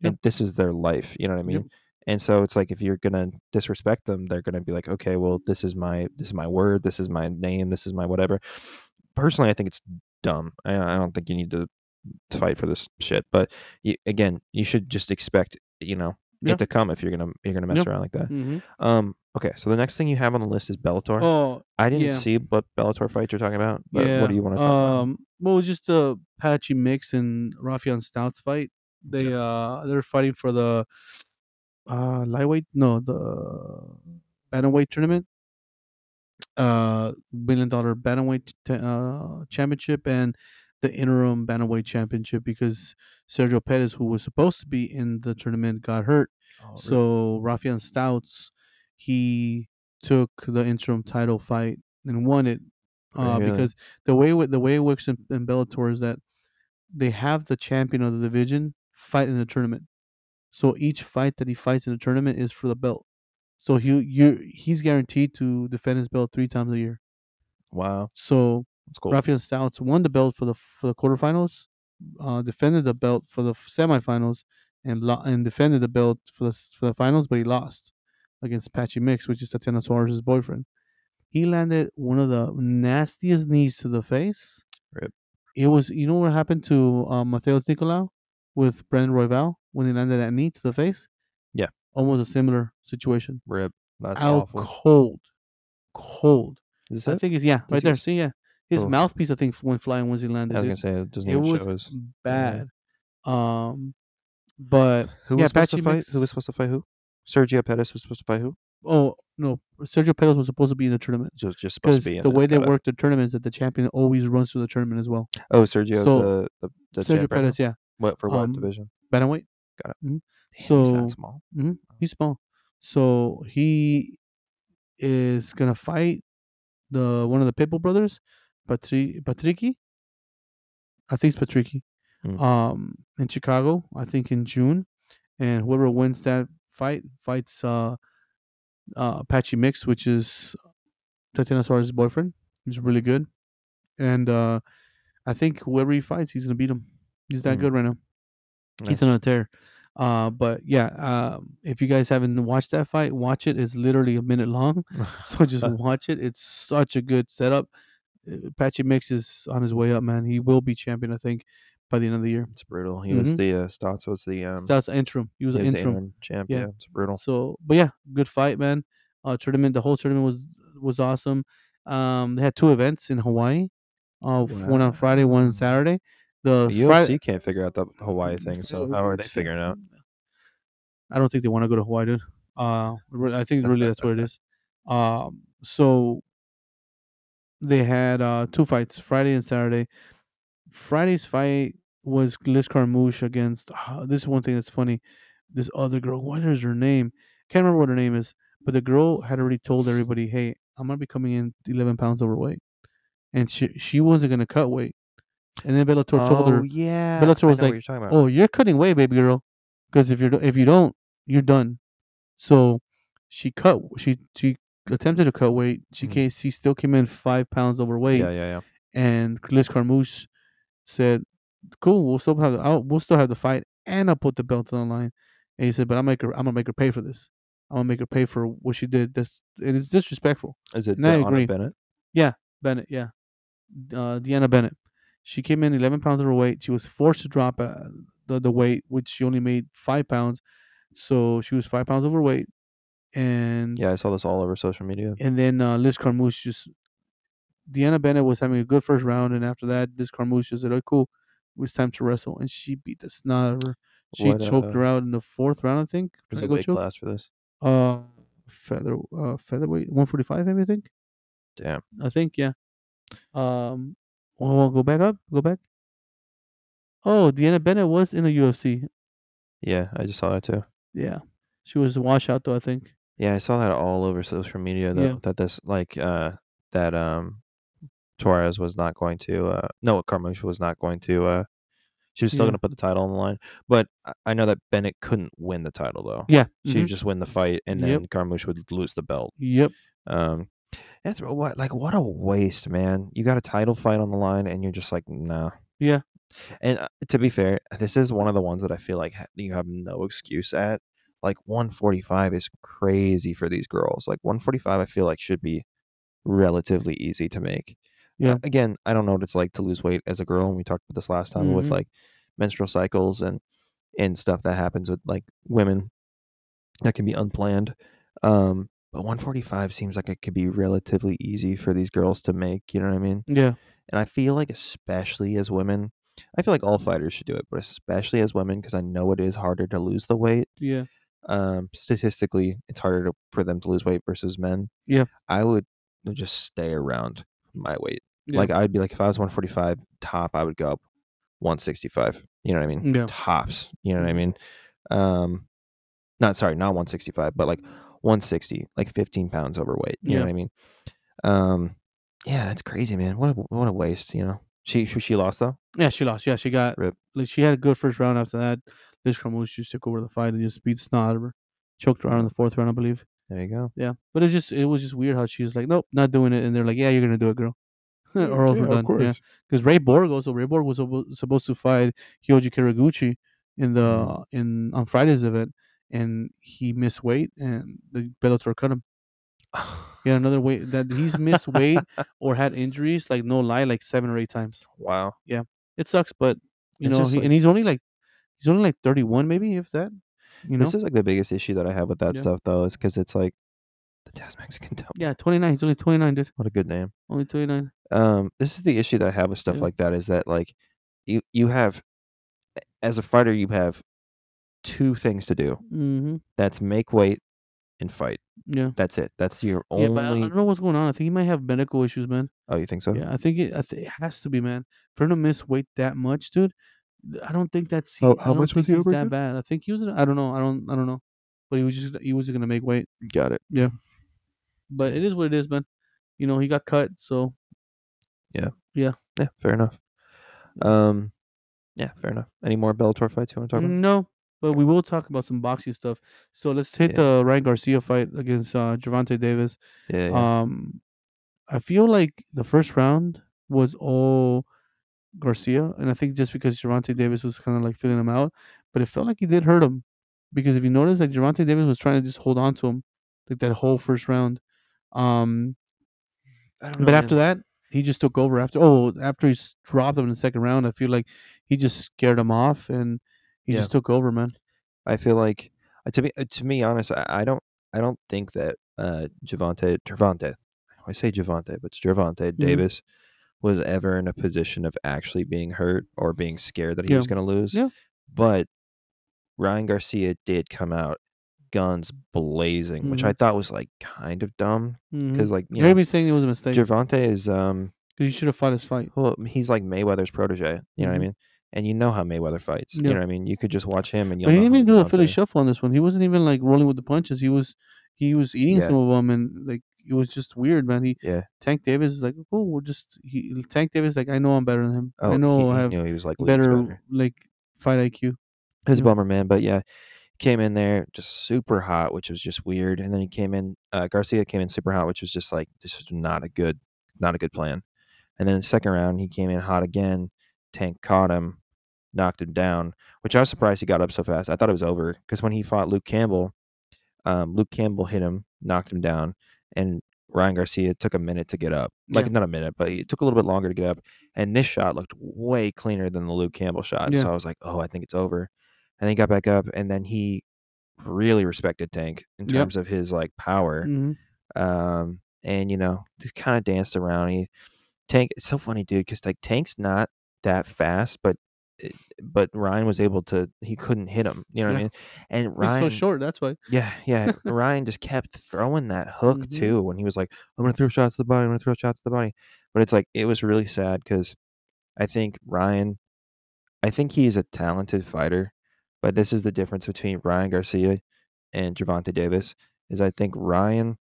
Yep. and this is their life. You know what I mean? Yep. And so it's like if you're gonna disrespect them, they're gonna be like, okay, well, this is my this is my word, this is my name, this is my whatever. Personally, I think it's dumb. I, I don't think you need to fight for this shit. But you, again, you should just expect you know Yeah. it to come if you're gonna you're gonna mess Yep. around like that. Mm-hmm. Um. Okay. So the next thing you have on the list is Bellator. Oh, I didn't yeah. see what Bellator fights you're talking about. But yeah. what do you want to talk about? um, well, just a Patchy Mix and Raufeon Stots fight. They uh they're fighting for the uh lightweight no the bantamweight tournament uh million dollar bantamweight t- uh championship and the interim bantamweight championship because Sergio Perez who was supposed to be in the tournament got hurt Oh, really? so Raufeon Stots he took the interim title fight and won it uh, Really? because the way the way it works in, in Bellator is that they have the champion of the division fight in the tournament. So each fight that he fights in the tournament is for the belt. So he you he's guaranteed to defend his belt three times a year. wow, So that's cool. Rafael Stots won the belt for the for the quarterfinals, uh, defended the belt for the semifinals, and lo- and defended the belt for the for the finals, but he lost against Patchy Mix, which is Tatiana Suarez's boyfriend. He landed one of the nastiest knees to the face. Rip. It was you know what happened to um, Matheus Nicolau with Brandon Royval when he landed that knee to the face. Yeah. almost a similar situation. Rip. That's Out awful. cold, cold. Is this I it? think it's yeah, right there. See, yeah, his mouthpiece I think went flying once he landed. I was gonna say it doesn't it even was show bad. Um, but Who yeah, was supposed to fight? Mix- Who was supposed to fight who? Sergio Pettis was supposed to fight who? oh no, Sergio Perez was supposed to be in the tournament Just just supposed because to be the way they work the tournament is that the champion always runs through the tournament as well. Oh, Sergio, So, the the, the Sergio? Perez, yeah, What for what um, division? bantamweight. Got it. Mhm. Damn, he's so- not small. hmm He's small, so he is gonna fight the one of the Pitbull brothers, Patri Patricky. I think it's Patricky. Mm. um, in Chicago. I think in June, and whoever wins that fight fights uh, uh, Apache Mix, which is Tatiana Suarez's boyfriend. He's really good, and uh, I think whoever he fights, he's gonna beat him. He's that Mm. good right now. He's Nice. on a tear. Uh, but yeah, um, if you guys haven't watched that fight, watch it. It's literally a minute long, [laughs] [laughs] so just watch it. It's such a good setup. Uh, Apache Mix is on his way up, man. He will be champion, I think, by the end of the year. It's brutal. He was Mhm. the uh, Stots was the um That's interim. He was he an was the interim. interim champ. Yeah. It's brutal. So, but yeah, good fight, man. Uh, tournament. The whole tournament was was awesome. Um, they had two events in Hawaii. Uh, one on Friday, one on Saturday. The The. UFC can't figure out the Hawaii thing, so how are they figuring out? I don't think they want to go to Hawaii, dude. Uh, I think really that's what it is. Um, so they had uh two fights, Friday and Saturday. Friday's fight was Liz Carmouche against. ah, this is one thing that's funny. This other girl, what is her name? Can't remember what her name is, but the girl had already told everybody, "Hey, I'm gonna be coming in 11 pounds overweight," and she she wasn't gonna cut weight. And then Bellator told her, Oh yeah, Bellator was like, you're about. "Oh, you're cutting weight, baby girl, because if you're if you don't, you're done." So she cut. She she attempted to cut weight. She came. She still came in five pounds overweight. yeah, yeah, yeah. And Liz Carmouche said, "Cool, we'll still have the, I'll, we'll still have the fight, and I'll put the belt on the line." And he said, "But I'm make her. I'm gonna make her pay for this. I'm gonna make her pay for what she did. That's and it's disrespectful." Is it I Deanna agree. Bennett? Bennett, yeah, uh, Deanna Bennett. She came in 11 pounds overweight. She was forced to drop uh, the the weight, which she only made five pounds. So she was five pounds overweight, and Yeah, I saw this all over social media. and then uh, Liz Carmouche just Deanna Bennett was having a good first round, and after that, Liz Carmouche just said, "Oh, cool, it was time to wrestle," and she beat the snot out of her. She What, choked uh, her out in the fourth round, I think. There's a choke. class for this. Uh, feather, uh, featherweight, one forty five, maybe I think. Damn. I think yeah. Um, well, well, go back up, go back. Oh, Deanna Bennett was in the UFC. Yeah, I just saw that too. Yeah, she was a washout though. I think. Yeah, I saw that all over social media that Yeah. that this like uh that um Torres was not going to uh no Carmouche was not going to uh she was still Yeah. going to put the title on the line, but I- I know that Bennett couldn't win the title though. Yeah. She'd mhm, just win the fight, and Yep. then Carmouche would lose the belt. Yep. Um, that's what like what a waste, man. You got a title fight on the line, and you're just like, nah. Yeah. And uh, to be fair, this is one of the ones that I feel like ha- you have no excuse at. Like 145 is crazy for these girls. Like 145, I feel like should be relatively easy to make. Yeah. again, I don't know what it's like to lose weight as a girl, and we talked about this last time with Mhm. like menstrual cycles and and stuff that happens with like women that can be unplanned. Um, but 145 seems like it could be relatively easy for these girls to make. You know what I mean? Yeah. And I feel like, especially as women, I feel like all fighters should do it, but especially as women, because I know it is harder to lose the weight. Yeah. Um, statistically, it's harder to, for them to lose weight versus men. Yeah. I would just stay around my weight. Yeah. Like I'd be like, if I was 145 top, I would go up 165. You know what I mean? Yeah. Tops. You know what I Mhm. mean? Um, not sorry, not 165, but like 160, like 15 pounds overweight. You know what I mean? Um, yeah, that's crazy, man. What a, what a waste. You know, she she, she lost though. Yeah, she lost. Yeah, she got Rip. like she had a good first round after that. Liz Carmouche just took over the fight and just beat the snot out of her. Choked her out in the fourth round, I believe. There you go. Yeah. But it's just it was just weird how she was like, Nope, not doing it. And they're like, Yeah, you're gonna do it, girl. [laughs] or else we're done. Yeah. Because Ray Borg also Ray Borg was supposed to fight Hyoji Kiraguchi in the Mhm. in on Friday's event and he missed weight and the Bellator cut him. He had another weight that he's missed weight [laughs] or had injuries, like no lie, like seven or eight times. wow. Yeah, it sucks, but you It's know, he, like- and he's only like he's only like thirty one, maybe if that. You know, This is like the biggest issue that I have with that Yeah. stuff though, is because it's like the Taz Mexican [laughs] Devil. yeah, twenty nine. He's only twenty nine, dude. What a good name. Only twenty nine. um this is the issue that i have with stuff Yeah. like that is that like you you have as a fighter you have two things to do Mm-hmm. that's make weight and fight Yeah. that's it that's your only. Yeah, but I, I don't know what's going on. I think he might have medical issues, man. oh you think so Yeah, I think it. I th- it has to be, man. For him to miss weight that much, dude. I don't think that's. How- how much was he over that bad. I think he was. I don't know. I don't. I don't know. But he was just. He was gonna make weight. got it Yeah. But it is what it is, man. You know, he got cut. So Yeah. Yeah. yeah fair enough um Yeah, fair enough. Any more Bellator fights you want to talk about? No, but we will talk about some boxing stuff. So let's hit Yeah. the Ryan Garcia fight against uh, Javante Davis. Yeah, yeah. Um, I feel like the first round was all Garcia, and I think just because Javante Davis was kind of like filling him out, but it felt like he did hurt him because if you notice, like Javante Davis was trying to just hold on to him like that whole first round. Um, I don't but after that, he just took over. After oh, after he dropped him in the second round, I feel like he just scared him off and he Yeah. just took over, man. I feel like uh, to be uh, to me honest, I, I don't I don't think that uh Javante Gervonta I say Javante, but it's Javante Mm-hmm. Davis was ever in a position of actually being hurt or being scared that he was going to lose. Yeah. But Ryan Garcia did come out guns blazing, which I Mhm. thought was like kind of dumb because like you know be saying it was a mistake. Javante is um you should have fought his fight. well he's like Mayweather's protege. You know what I Mhm. mean? And you know how Mayweather fights. You know what I mean? You could just watch him and you'll he didn't even do a Philly shuffle on this one. He wasn't even like rolling with the punches. He was he was eating Yeah. some of them, and like it was just weird, man. He Yeah. Tank Davis is like, oh, we'll just he Tank Davis like I know I'm better than him. Oh, I know he, I have knew he was like better, better. like fight IQ. A bummer, man. But yeah, came in there just super hot, which was just weird. And then he came in. Uh, Garcia came in super hot, which was just like this was not a good, not a good plan. And then the second round, he came in hot again. Tank caught him, knocked him down, which I was surprised he got up so fast. I thought it was over because when he fought Luke Campbell, um, Luke Campbell hit him, knocked him down, and Ryan Garcia took a minute to get up. Like Yeah. not a minute, but it took a little bit longer to get up. And this shot looked way cleaner than the Luke Campbell shot. Yeah. So I was like, oh, I think it's over. And then he got back up, and then he really respected Tank in Yep. terms of his like power. hmm Um, and you know, just kind of danced around. He Tank. It's so funny, dude, because like Tank's not that fast, but it- but Ryan was able to. He couldn't hit him. You know what I mean? And He's Ryan, so short. That's why. [laughs] yeah, yeah. Ryan just kept throwing that hook Mhm. too when he was like, "I'm gonna throw shots to the body. I'm gonna throw shots to the body." But it's like it was really sad because I think Ryan, I think he's a talented fighter, but this is the difference between Ryan Garcia and Javante Davis. Is I think Ryan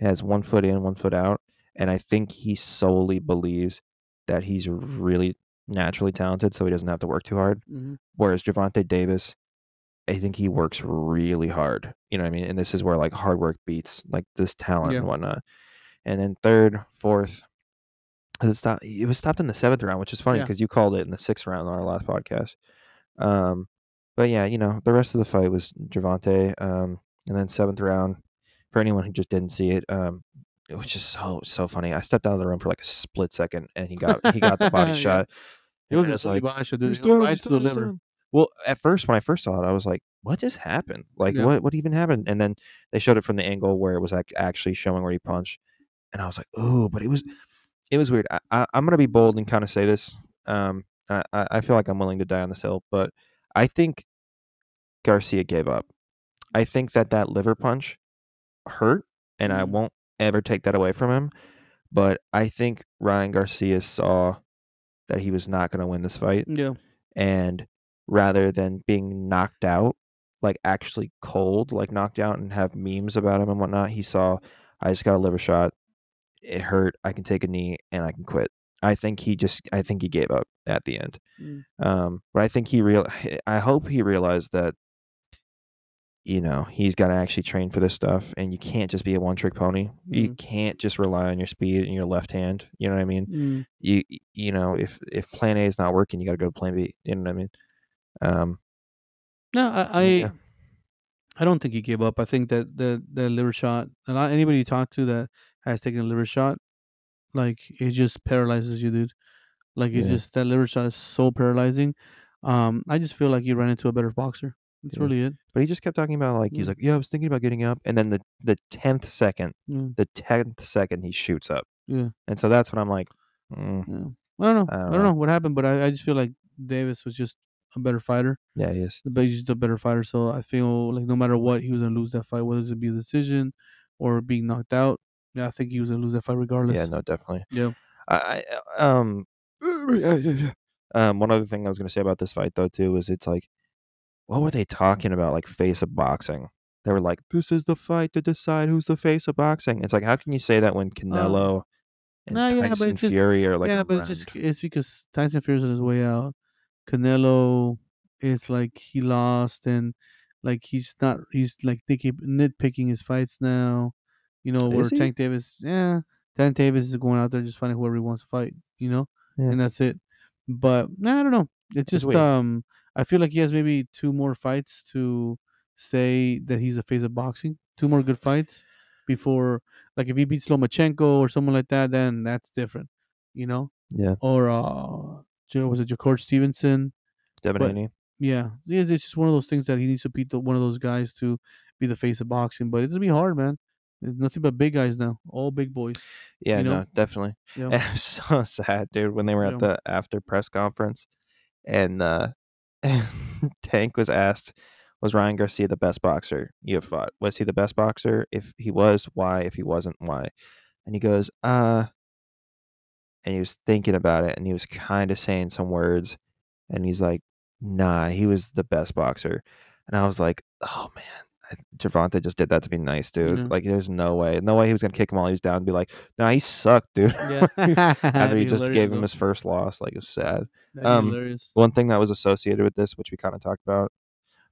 has one foot in, one foot out, and I think he solely believes that he's really naturally talented, so he doesn't have to work too hard. hmm Whereas Javante Davis, I think he works really hard. You know what I mean? And this is where like hard work beats like this talent Yeah. and whatnot. And then third, fourth, it stopped. It was stopped in the seventh round, which is funny Yeah. because you called it in the sixth round on our last podcast. Um, but yeah, you know the rest of the fight was Javante. Um, and then seventh round, for anyone who just didn't see it, um, it was just so so funny. I stepped out of the room for like a split second, and he got he got the body [laughs] Yeah. shot. It was And a it's Tony like, Basha, dude. "He's It went down, right he's to the he's liver. down." Well, at first, when I first saw it, I was like, "What just happened? Like, Yeah. what what even happened?" And then they showed it from the angle where it was like actually showing where he punched, and I was like, "Oh!" But it was it was weird. I, I, I'm gonna be bold and kind of say this. Um, I I I feel like I'm willing to die on this hill, but I think Garcia gave up. I think that that liver punch hurt, and I Mhm. won't ever take that away from him. But I think Ryan Garcia saw that he was not going to win this fight, Yeah. and rather than being knocked out, like actually cold, like knocked out, and have memes about him and whatnot, he saw I just got a liver shot. It hurt. I can take a knee and I can quit. I think he just. I think he gave up at the end. Mm. Um, but I think he real. [sighs] I hope he realized that. You know, he's got to actually train for this stuff, and you can't just be a one-trick pony. You Mm. can't just rely on your speed and your left hand. You know what I mean? Mm. You you know, if if Plan A is not working, you got to go to Plan B. You know what I mean? Um, No, I I, Yeah. I don't think he gave up. I think that the the liver shot, and anybody you talk to that has taken a liver shot, like it just paralyzes you, dude. Like it Yeah. just that liver shot is so paralyzing. Um, I just feel like you ran into a better boxer. That's really it. but he just kept talking about like he's like, yeah, I was thinking about getting up, and then the the tenth second, Yeah, the tenth second, he shoots up, yeah, and so that's when I'm like, mm, yeah. I don't know. I I don't don't, know. know what happened, but I, I just feel like Davis was just a better fighter. yeah, he is. But he's just a better fighter. So I feel like no matter what, he was gonna lose that fight, whether it be a decision or being knocked out. Yeah, I think he was gonna lose that fight regardless. Yeah, no, definitely. Yeah. I, I um [clears throat] um one other thing I was gonna say about this fight though too is it's like what were they talking about like face of boxing? They were like, This is the fight to decide who's the face of boxing. It's like how can you say that when Canelo and no, yeah, but Tyson it's just- Fury are like yeah, but it's just it's because Tyson Fury's on his way out. Canelo is like he lost and like he's not he's like they keep nitpicking his fights now. You know, where he? Tank Davis yeah, Tank Davis is going out there just finding whoever he wants to fight, you know? Yeah. And that's it. But nah, I don't know. It's It's just weird. um I feel like he has maybe two more fights to say that he's a face of boxing. Two more good fights before like if he beats Lomachenko or someone like that, then that's different. You know? Yeah, Or uh was it Jacob Stevenson? Devin But- Haney. Yeah, yeah, it's just one of those things that he needs to beat the, one of those guys to be the face of boxing. But it's gonna be hard, man. It's nothing but big guys now, all big boys. Yeah, you know? no, definitely. Yeah. [laughs] And was so sad, dude, when they were Yeah. at the after press conference, and uh, [laughs] Tank was asked, "Was Ryan Garcia the best boxer you have fought? Was he the best boxer? If he was, why? If he wasn't, why?" And he goes, "Uh," and he was thinking about it, and he was kind of saying some words, and he's like, "Nah, he was the best boxer," and I was like, "Oh man." Javante just did that to be nice, dude. Yeah. Like, there's no way, no way he was gonna kick him while he was down and be like, "Nah, he sucked, dude." Yeah. [laughs] after he just gave him his first loss. Like it was sad. Um. One thing that was associated with this, which we kind of talked about,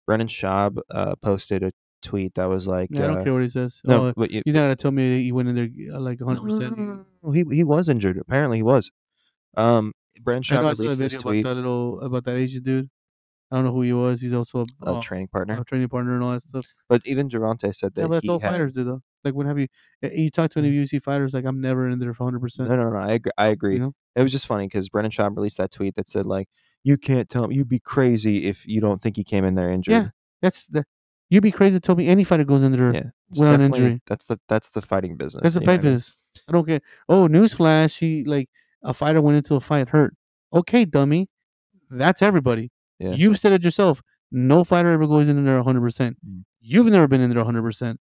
Brendan Schaub uh, posted a tweet that was like, Yeah, I don't uh, care what he says. no, oh, you, you're not gonna tell me he went in there uh, like 100. no, no, percent he he was injured. Apparently, he was. Um, Brendan Schaub I saw a released this tweet. about that little about that Asian dude. I don't know who he was. He's also a, A uh, training partner, a training partner and all that stuff. but even Javante said that Yeah, but that's all had. fighters do though. Like when have you eh, you talk to any UFC fighters? Like I'm never in there for 100. percent No, no, no. I agree. I agree. You know? It was just funny because Brendan Schaub released that tweet that said like, "You can't tell me you'd be crazy if you don't think he came in there injured." Yeah, That's the. You'd be crazy to tell me any fighter goes in there Yeah, without an injury. That's the that's the fighting business. That's the fight what I mean? business. I don't care. Oh, newsflash! He like a fighter went into a fight hurt. Okay, dummy. That's everybody. Yeah. You've said it yourself. No fighter ever goes in there 100. percent Mm. You've never been in there 100. percent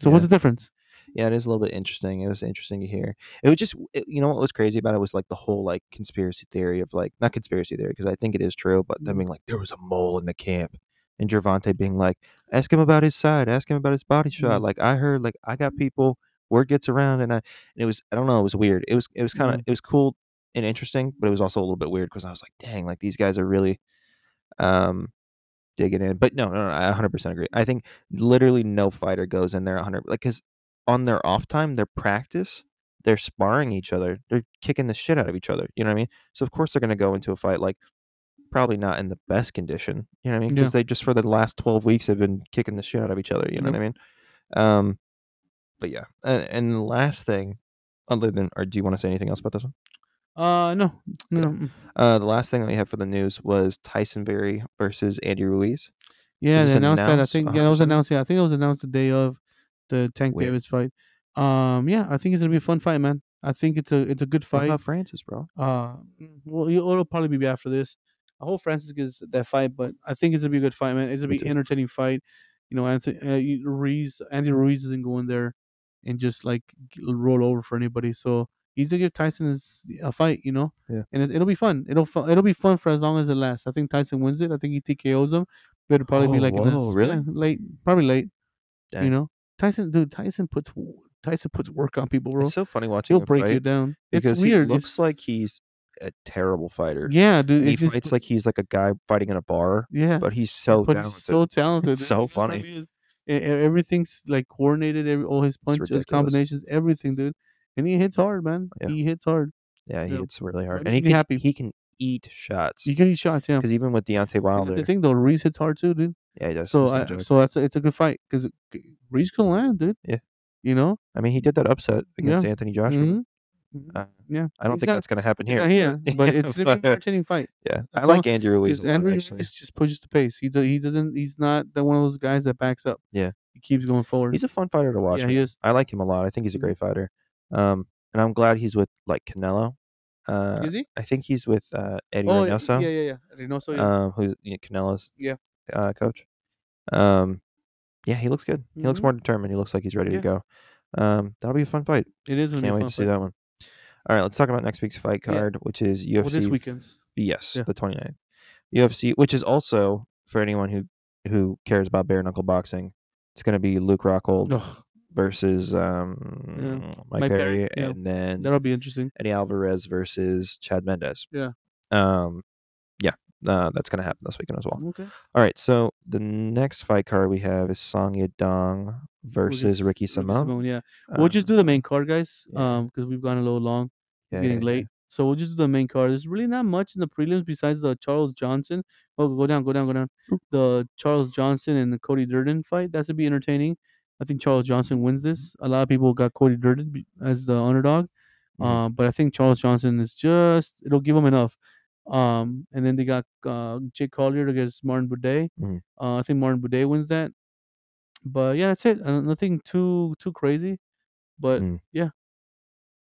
So what's the difference? Yeah, it is a little bit interesting. It was interesting to hear. It was just, it, you know, what was crazy about it was like the whole like conspiracy theory of like not conspiracy theory because I think it is true, but them Mhm. being like there was a mole in the camp, and Gervonta being like, ask him about his side, ask him about his body shot. Mhm. Like I heard, like I got people. Word gets around, and I, and it was, I don't know, it was weird. It was, it was kind of, Mhm. it was cool and interesting, but it was also a little bit weird because I was like, dang, like these guys are really, um, digging in. But no, no, no, I 100% agree. I think literally no fighter goes in there 100 like cuz on their off time, their practice, they're sparring each other. They're kicking the shit out of each other, you know what I mean? So of course they're going to go into a fight like probably not in the best condition, you know what I mean? Yeah. Cuz they just for the last 12 weeks have been kicking the shit out of each other, you know what I mean? Um but yeah. And, and the last thing other than or do you want to say anything else about this one? Uh, no, no, mm. Uh the last thing that we have for the news was Tyson Fury versus Andy Ruiz. Yeah, they this announced that. I announced think yeah, it was 100%? announced. Yeah, I think it was announced the day of the Tank Weird. Davis fight. Um, yeah, I think it's gonna be a fun fight, man. I think it's a it's a good What fight. about Francis, bro? Uh, well, it'll probably be after this. I hope Francis gets that fight, but I think it's gonna be a good fight, man. It's gonna Me be too. entertaining fight. You know, Anthony uh, you- Ruiz, Andy Ruiz isn't going there and just like g- roll over for anybody. So he's gonna give Tyson his, a fight, you know. Yeah. And it, it'll be fun. It'll fu- it'll be fun for as long as it lasts. I think Tyson wins it. I think he TKOs him. But it'll probably be Oh, like in the- whoa, really? late, probably late. You know, Tyson, dude, Tyson puts Tyson puts work on people, bro. It's so funny watching He'll him break fight you down. It's because weird. he looks It's- like he's a terrible fighter. yeah, dude. He it's just- fights like he's like a guy fighting in a bar, yeah, but he's so but talented. he's so [laughs] talented. It's so funny. Everything's like coordinated. Every, all his punches, combinations, everything, dude. And he hits hard, man. Yeah. He hits hard. yeah, he yeah. hits really hard, and he me can happy. he can eat shots. You can eat shots, yeah. Because even with Deontay Wilder, the thing, though. Reese hits hard too, dude. yeah, he does. So, he's no I, joke. so that's a, it's a good fight because Reese can land, dude. Yeah. You know. I mean, he did that upset against Yeah. Anthony Joshua. Mhm. Uh, Yeah. I don't He's think not- that's going to happen He's here. not here, [laughs] but it's gonna an But, entertaining fight. yeah, I like Andy Ruiz. Because a lot, Andrew actually. Ruiz just pushes the pace. He do, he doesn't. He's not the, one of those guys that backs up. Yeah. He keeps going forward. He's a fun fighter to watch. yeah, man. he is. I like him a lot. I think he's a Mhm. great fighter. Um, and I'm glad he's with like Canelo. Uh, is he? I think he's with uh, Eddie Oh, yeah, Reynoso. yeah, yeah, yeah. Reynoso, yeah. um, who's you know, Canelo's Yeah. uh, coach. Um, yeah, he looks good. He looks Mhm. more determined. He looks like he's ready Yeah. to go. Um, that'll be a fun fight. it is. Can't wait to see that one. All right, let's talk about next week's fight Yeah. card, which is UFC. Well, this weekend's. Yes, Yeah. the 29th. UFC, which is also for anyone who who cares about bare knuckle boxing. It's going to be Luke Rockhold Ugh, versus um, Mike, Mike Perry, Perry, yeah. and then that'll be interesting. Eddie Alvarez versus Chad Mendes. Yeah. Um, yeah, uh, that's going to happen this weekend as well. Okay. All right, so the next fight card we have is Song Yadong versus Ricky Simón. yeah. we'll just Um, do the main card, guys. yeah. Um, because we've gone a little long. yeah, It's getting yeah, late. So we'll just do the main card. There's really not much in the prelims besides the Charles Johnson. Oh, go down, go down, go down. The Charles Johnson and the Cody Durden fight. That should be entertaining. I think Charles Johnson wins this. A lot of people got Cody Durden as the underdog. Mhm. Um, but I think Charles Johnson is just it'll give him enough. Um, and then they got uh, Jake Collier against Martin Buday. Mhm. Uh, I think Martin Buday wins that. But yeah, that's it. Uh, nothing too too crazy. But Mm. yeah,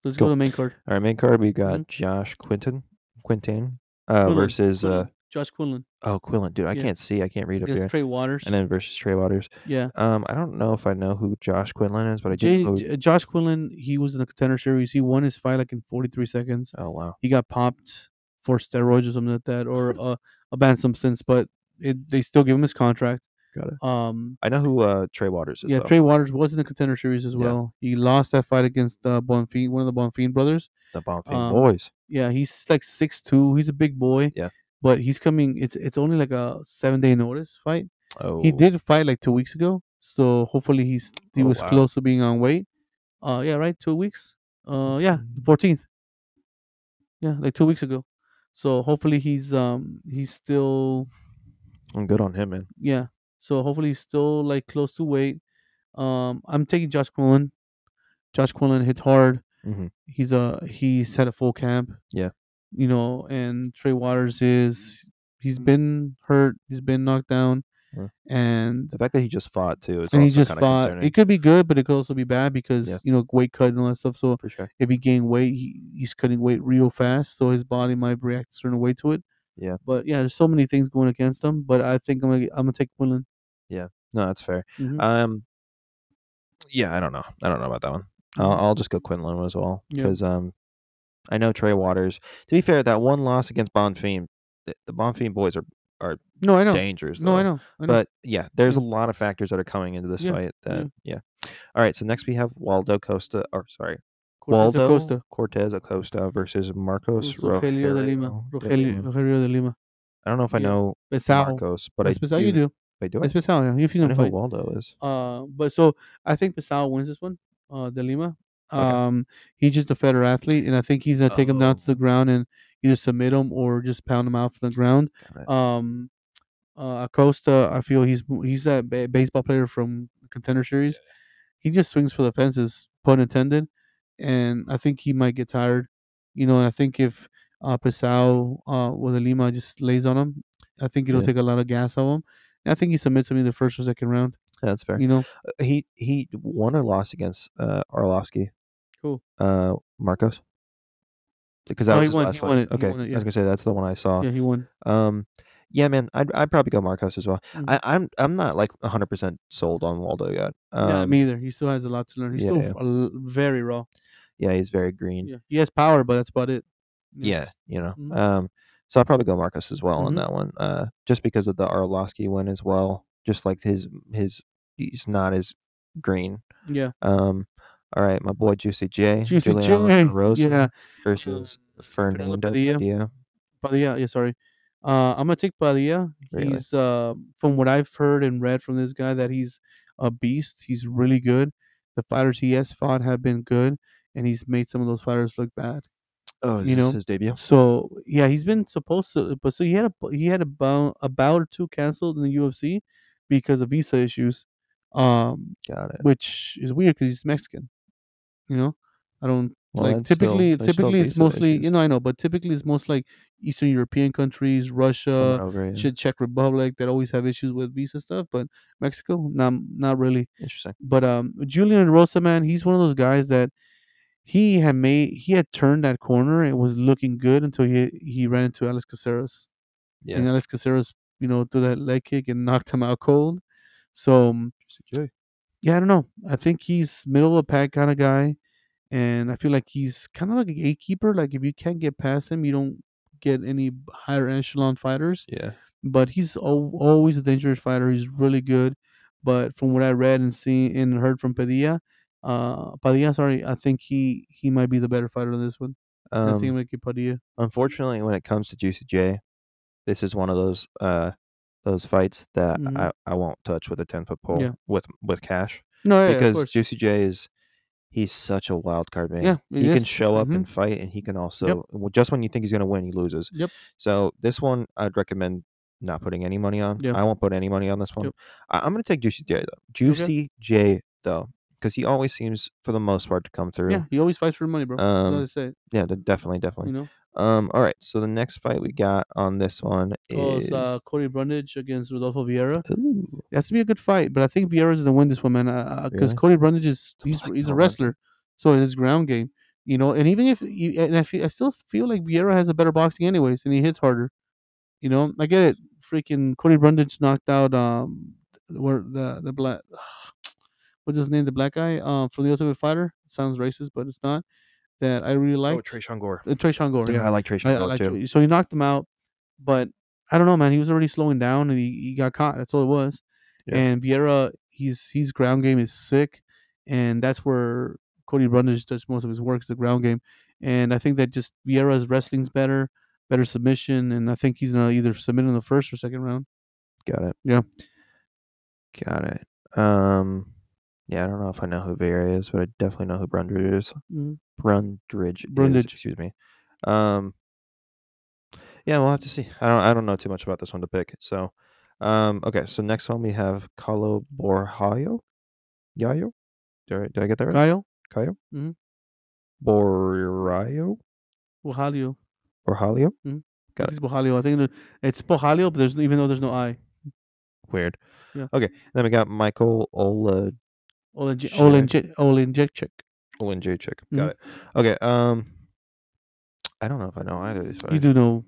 let's go to the main card. All right, main card we got Mhm. Josh Quinton, Quintain uh, versus uh, Josh Quinlan oh Quinlan, dude, I Yeah. can't see, I can't read up against here. Trey Waters. And then versus Trey Waters. yeah, Um, I don't know if I know who Josh Quinlan is, but I know- J- Josh Quinlan. He was in the contender series. He won his fight like in 43 seconds. oh wow, He got popped for steroids or something like that, or uh, a ban substance. But it, they still give him his contract. got it. Um, I know who uh, Trey Waters is. yeah, though. Trey Waters was in the contender series as Yeah. well. He lost that fight against uh, Bonfim, one of the Bonfim brothers. the Bonfim um, boys. Yeah, he's like six two. He's a big boy. Yeah. But he's coming. It's it's only like a seven day notice fight. Oh, He did fight like two weeks ago, so hopefully he's he Oh, was wow. close to being on weight. Uh, yeah, right, two weeks. Uh, yeah, Mhm. fourteenth. Yeah, like two weeks ago. So hopefully he's um he's still I'm good on him, man. yeah. So hopefully he's still like close to weight. Um, I'm taking Josh Quillen. Josh Quillen hits hard. hmm He's a he's had a full camp. Yeah. You know, and Trey Waters is he's been hurt. He's been knocked down, Yeah. and The fact that he just fought too is and he just fought. concerning. It could be good, but it could also be bad because Yeah. you know weight cut and all that stuff. So for sure. if he gained weight, he, he's cutting weight real fast, so his body might react a certain way to it. Yeah. But yeah, there's so many things going against him. But I think I'm gonna I'm gonna take Quinlan. Yeah, no, that's fair. Mhm. Um, yeah, I don't know. I don't know about that one. I'll, Mhm. I'll just go Quinlan as well Yeah. because um, I know Trey Waters. To be fair, that one loss against Bonfim, the, the Bonfim boys are are No, I know. dangerous. No, I know. I know. But yeah, there's Yeah. a lot of factors that are coming into this Yeah, fight. That yeah. All right, so next we have Waldo Costa, or sorry, Cortes Waldo Acosta. Cortes Acosta versus Marcos Rogelio de Lima. Rogelio Rogelio. De Lima. I don't know if I Yeah. know Pezão. Marcos, but I Pezão, do. you do. I do I? It's Pezão, yeah. You know who fight. Waldo is. Uh, but so I think Pezão wins this one. Uh, De Lima. Okay. Um, he's just a better athlete, and I think he's gonna take him down to Oh. the ground and either submit him or just pound him out from the ground. Um, uh, Acosta, I feel he's he's that ba- baseball player from Contender Series. He just swings for the fences, pun intended, and I think he might get tired. You know, and I think if uh, Pezão uh, with Lima just lays on him, I think it'll Yeah. take a lot of gas out of him. And I think he submits him in the first or second round. Yeah, that's fair. You know, Uh, He he won or lost against uh, Arlovsky. Who? Uh, Marcos. Because that Oh, was he his won- last he fight. won it, he Okay, won it, I yeah. was gonna say that's the one I saw. yeah, he won. Um, yeah, man, I'd I'd probably go Marcos as well. Mhm. I, I'm I'm not like 100 percent sold on Waldo yet. Um, yeah, me either. He still has a lot to learn. He's yeah, still yeah. a l- very raw. yeah, he's very green. Yeah, he has power, but that's about it. Yeah, you know. Mhm. Um, so I'll probably go Marcos as well on Mhm. that one. Uh, just because of the Arlovsky win as well. Just like his his he's not as green. yeah. Um, all right, my boy Juicy J, Juicy Julian J, Rosa yeah. versus Fernando Padilla. Padilla. Padilla, yeah, sorry. Uh, I'm gonna take Padilla. Really? He's uh, from what I've heard and read from this guy that he's a beast. He's really good. The fighters he has fought have been good, and he's made some of those fighters look bad. Oh, You know, his debut? So yeah, he's been supposed to, but so he had a he had a bout, a bout or two canceled in the UFC because of visa issues, um, Got it. which is weird because he's Mexican. You know, I don't Well, like typically. still typically, it's mostly issues. you know I know, but typically it's most like Eastern European countries, Russia, over, yeah. Czech Republic that always have issues with visa stuff, but Mexico, not not really. Interesting. But um, Julian Erosa, man, he's one of those guys that he had made. He had turned that corner it was looking good until he he ran into Alex Caceres. And Alex Caceres, you know, threw that leg kick and [laughs] knocked him out cold. So um. Yeah, I don't know. I think he's middle of the pack kind of guy, and I feel like he's kind of like a gatekeeper. Like if you can't get past him, you don't get any higher echelon fighters. Yeah. But he's al- always a dangerous fighter. He's really good. But from what I read and seen and heard from Padilla, uh, Padilla, sorry, I think he he might be the better fighter in this one. I think I'm Um, gonna give Padilla. unfortunately, when it comes to Juicy J, this is one of those uh those fights that Mhm. I, I won't touch with a ten foot pole Yeah. with with cash No, yeah, because. Juicy J is he's such a wild card man. Yeah, he can show up mhm. and fight, and he can also well, just when you think he's gonna win, he loses. Yep. So this one, I'd recommend not putting any money on. Yeah. I won't put any money on this one. Yep. I, I'm gonna take Juicy J though. Juicy J though, because he always seems for the most part to come through. Yeah, he always fights for money, bro. Um, I say. Yeah, definitely, definitely. You know, Um, all right. So the next fight we got on this one is it's uh, Cody Brundage against Rodolfo Vieira. Ooh, That's to be a good fight, but I think Vieira's gonna win this one, man. Because Really? Cody Brundage is he's he's a wrestler, so in his ground game, you know. And even if you, and I feel, I still feel like Vieira has a better boxing, anyways, and he hits harder. You know, I get it. Freaking Cody Brundage knocked out um where the the black [sighs] what's his name, the black guy um from the Ultimate Fighter. sounds racist, but it's not. That I really oh, liked. Tresean Gore. Uh, Gore, Yeah, yeah. I like I Gore like too. Trey- so he knocked him out, but I don't know, man. He was already slowing down, and he, he got caught. That's all it was. Yeah. And Vieira, he's his ground game is sick, and that's where Cody Brundage does most of his work is the ground game. And I think that just Vieira's wrestling's better, better submission, and I think he's gonna either submit in the first or second round. Got it. Yeah. Got it. Um, yeah, I don't know if I know who Vera is, but I definitely know who Brundage is. Mhm. Brundage. is, Brundage. excuse me. Um. Yeah, we'll have to see. I don't. I don't know too much about this one to pick. So, um. Okay. So next one we have Carlo Borjayo. Yayo. Did I, did I get that right? Kyle Cayo. Mhm. Borjayo. Bojalio. Borjalio. Got It's Bojalio. I think it's Bojalio, but there's even though there's no I. Weird. Yeah. Okay. Then we got Michael Ola Olenje- Shit. Olenje- Olenjechik. Olenjacek. Mhm. Got it. Okay. Um. I don't know if I know either of these. You fighters. do know.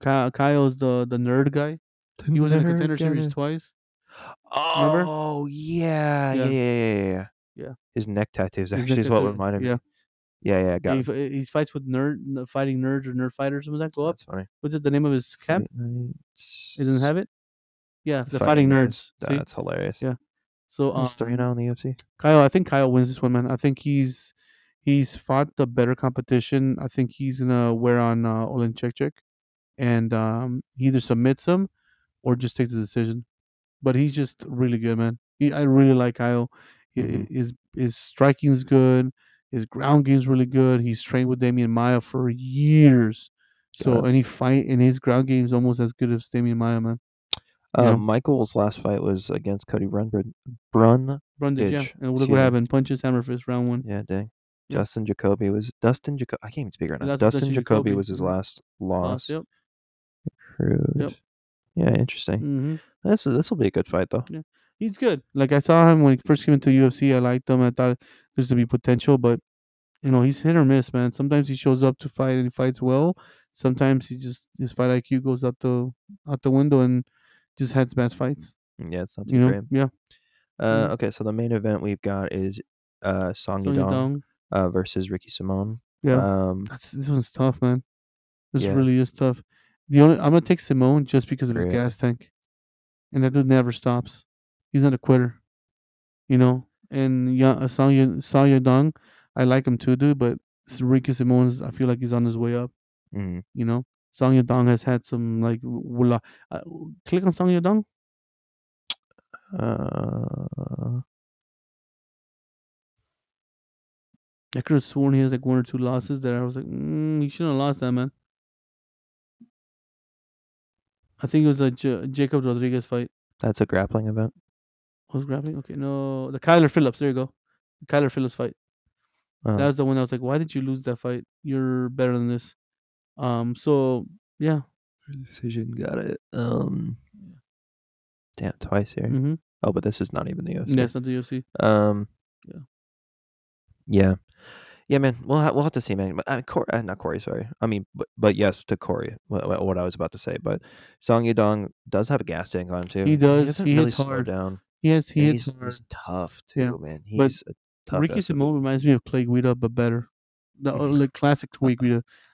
Kyle, Kyle's the the nerd guy. He was in the Nerd contender series twice. Oh yeah, yeah, Yeah. yeah, yeah, yeah, yeah. Yeah. His neck tattoos His actually neck is what tattoo, reminded yeah. me. Yeah, yeah, yeah, got He, it. he fights with nerd, fighting nerds or nerd fighters. Something like that. Go up. That's funny. What's it? The name of his camp? He doesn't have it. Yeah, the fighting, nerds. See? That's hilarious. Yeah. So um, He's three now in the UFC. Kyle, I think Kyle wins this one, man. I think he's he's fought the better competition. I think he's gonna wear on uh, Olenchek, and um, he either submits him or just takes the decision. But he's just really good, man. He, I really like Kyle. He- Mhm. His his is good. His ground game's really good. He's trained with Demian Maia for years. So Got it. and he fight in his ground game is almost as good as Demian Maia, man. Yeah. Michael's last fight was against Cody Brunbrid. Brun. Brundage, yeah. And look what happened. Punches, hammer fist, round one. Yeah, dang. Yeah. Justin Jacoby was Dustin Jacoby. I can't even speak right now. Dustin, Dustin Jacoby, Jacoby. was his Mhm. last loss. Yep. Crude. Yep. Yeah, interesting. hmm This this will be a good fight though. Yeah, He's good. Like I saw him when he first came into UFC. I liked him. I thought there's to be potential, but you know he's hit or miss, man. Sometimes he shows up to fight and he fights well. Sometimes he just his fight IQ goes out the out the window and just has bad fights. Yeah, it's not too You know, great. yeah. Uh, Mhm. okay, so the main event we've got is uh, Song Yadong Dong. uh, versus Ricky Simón. Yeah, Um, that's this one's tough, man. This Yeah. really is tough. The only I'm gonna take Simón just because of his gas tank, and that dude never stops. He's not a quitter, you know. And yeah, uh, Song Yadong, I like him too, dude. But Ricky Simón's, I feel like he's on his way up. mhm. You know, Song Yadong has had some like wula. Uh, click on Song Yadong. uh, I could have sworn he has like one or two losses that I was like, mm, he shouldn't have lost that, man. I think it was a J- Jacob Rodriguez fight. that's a grappling event. Was grappling? Okay, no, the Kyler Phillips. There you go, the Kyler Phillips fight. Uh, That was the one I was like, why did you lose that fight? You're better than this. Um, so yeah, decision. Got it. Um, damn, twice here. mm-hmm. Oh, but this is not even the UFC. yeah, it's not the UFC. Um. Yeah. Yeah. Yeah, man. We'll ha- we'll have to see, man. But, uh, Cor- uh, not Corey. Sorry. I mean, but but yes to Corey. What, what- I was about to say, but Song Yadong does have a gas tank on him too. He does. doesn't He really hits slow hard. down. Yes, he And hits he's, hard. he's tough too, Yeah. man. But He's a tough. Ricky. Simón reminds me of Clay Guida, but better. The [laughs] like classic tweak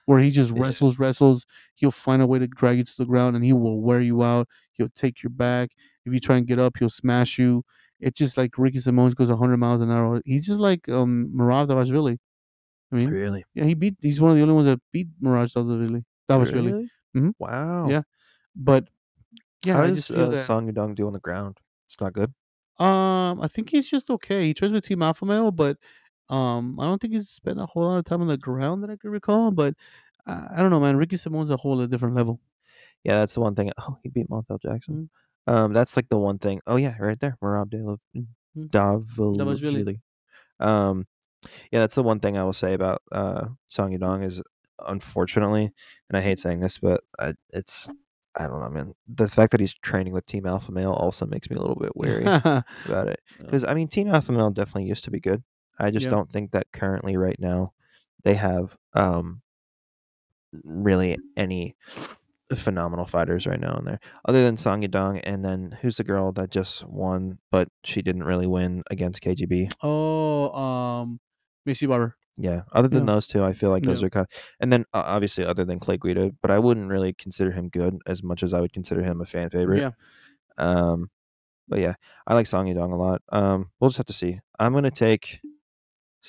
where he just Yeah. wrestles, wrestles. He'll find a way to drag you to the ground, and he will wear you out. He'll take your back. If you try and get up, he'll smash you. It's just like Ricky Simón goes 100 miles an hour. He's just like um Merab Dvalishvili. I mean, Really? yeah, he beat. He's one of the only ones that beat Merab Dvalishvili. Dvalishvili. Really? Mhm. Wow. Yeah. But yeah, How I does uh. Song Yadong do on the ground? It's not good. Um, I think he's just okay. He trains with Team Alpha Male, but um, I don't think he's spent a whole lot of time on the ground that I can recall. But I, I don't know, man. Ricky Simón's a whole different level. Yeah, that's the one thing. Oh, he beat Montel Jackson. Mhm. Um, that's like the one thing. Oh yeah, right there, Merab Mhm. Dvalishvili. Dvalishvili. Um, yeah, that's the one thing I will say about uh Song Yadong is unfortunately, and I hate saying this, but I, it's I don't know, man. The fact that he's training with Team Alpha Male also makes me a little bit [laughs] wary about it. Because I mean, Team Alpha Male definitely used to be good. I just Yeah. don't think that currently, right now, they have um really any phenomenal fighters right now in there, other than Song Yadong. And then who's the girl that just won, but she didn't really win against KGB? oh, um, Maycee Barber. Yeah, other than Yeah. those two, I feel like those Yeah. are kind of, and then uh, obviously other than Clay Guida, but I wouldn't really consider him good as much as I would consider him a fan favorite. Yeah. Um, but yeah, I like Song Yadong a lot. Um, we'll just have to see. I'm gonna take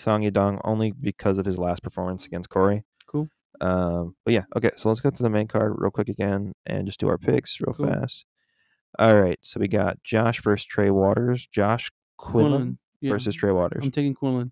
Song Yadong only because of his last performance against Corey. Cool. Um, but yeah, okay. So let's go to the main card real quick again and just do our picks real Cool. fast. All right, so we got Josh versus Trey Waters. Josh Quillen Quinlan. Yeah. versus Trey Waters. I'm taking Quinlan.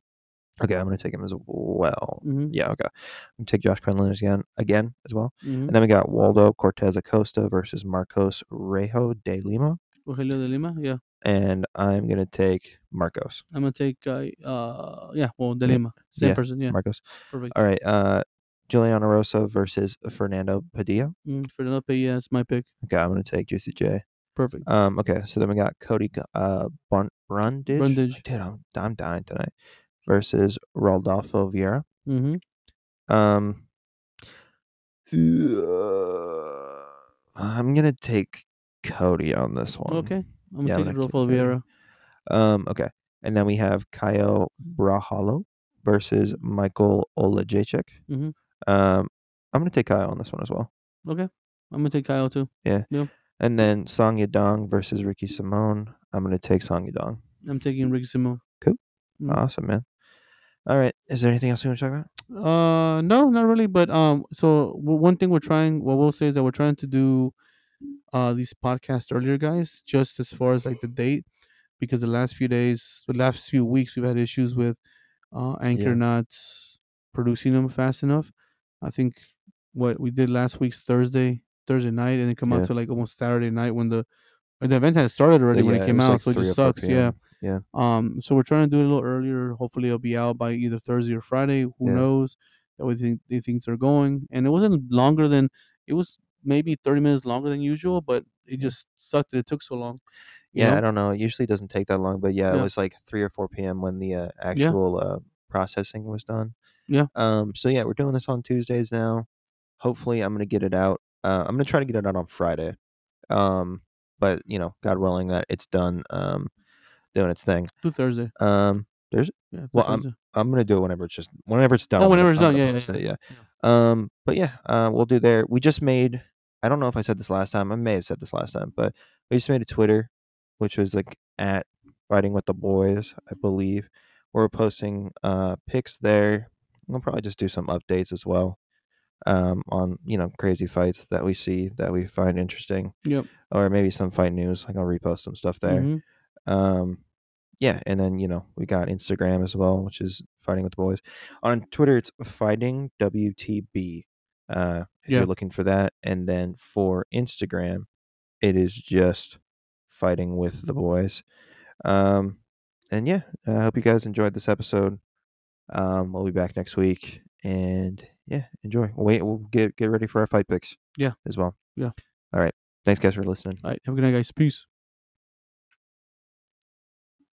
Okay, I'm gonna take him as well. Mhm. Yeah, okay. I'm gonna take Josh Quinlan again, again as well. Mm-hmm. And then we got Waldo Cortes Acosta versus Marcos Rejo de Lima, Rogelio de Lima. Yeah. And I'm gonna take Marcos. I'm gonna take uh, uh yeah, well De. Lima. Same Yeah. person, yeah. Marcos. Perfect. All right. Uh, Julian Erosa versus Fernando Padilla. Mm, Fernando Padilla is my pick. Okay, I'm gonna take Juicy J. Perfect. Um, okay, so then we got Cody uh Bun- Brundage. Brundage. Dude, I'm I'm dying tonight. Versus Rodolfo Vieira. mm-hmm. Um, [sighs] I'm gonna take Cody on this one. Okay. I'm gonna Yeah, gonna Rodolfo Vieira. Um, okay, and then we have Kyle Brahalo versus Michael Olajacek. Mhm. Um, I'm gonna take Kyle on this one as well. Okay. I'm gonna take Kyle too. Yeah. And then Song Yadong versus Ricky Simón. I'm gonna take Song Yadong. I'm taking Ricky Simón. Mm. Awesome, man. All right. Is there anything else you want to talk about? Uh, no, not really. But um, so w- one thing we're trying, what we'll say is that we're trying to do, uh, these podcasts earlier, guys. Just as far as like the date, because the last few days, the last few weeks, we've had issues with, uh, Anchor Yeah. not producing them fast enough. I think what we did last week's Thursday, Thursday night, and it come Yeah. out to like almost Saturday night when the the event had started already when it came was out. like so it just sucks. Yeah. yeah Um, so we're trying to do it a little earlier. Hopefully, it'll be out by either Thursday or Friday. Who Yeah. knows? That way, think the things are going, and it wasn't longer than it was. Maybe thirty minutes longer than usual, but it just sucked that it took so long. Yeah, know? I don't know. It usually doesn't take that long, but yeah, it was like 3 or 4 p.m. when the uh, actual uh, processing was done. Yeah. Um. So yeah, we're doing this on Tuesdays now. Hopefully, I'm gonna get it out. Uh, I'm gonna try to get it out on Friday. Um. But you know, God willing, that it's done. Um, doing its thing. Do Thursday. Um. There's. Yeah. Well, I'm- I'm gonna do it whenever it's just whenever it's done. Oh, whenever it's done, yeah, yeah, yeah, yeah. yeah. Um, but yeah, uh, we'll do there. We just made. I don't know if I said this last time. I may have said this last time, but we just made a Twitter, which was like at fighting with the boys, I believe. We're posting uh pics there. We'll probably just do some updates as well. Um, on you know crazy fights that we see that we find interesting, Yep. or maybe some fight news. Like I'll repost some stuff there. Mhm. Um, yeah, and then you know we got Instagram as well, which is fighting with the boys. On Twitter, it's fighting WTB. Uh, if Yeah. you're looking for that, and then for Instagram, it is just fighting with the boys. Um, and yeah, I hope you guys enjoyed this episode. Um, we'll be back next week, and yeah, enjoy. Wait, we'll get get ready for our fight picks. Yeah. as well. Yeah. All right. Thanks, guys, for listening. All right. Have a good night, guys. Peace.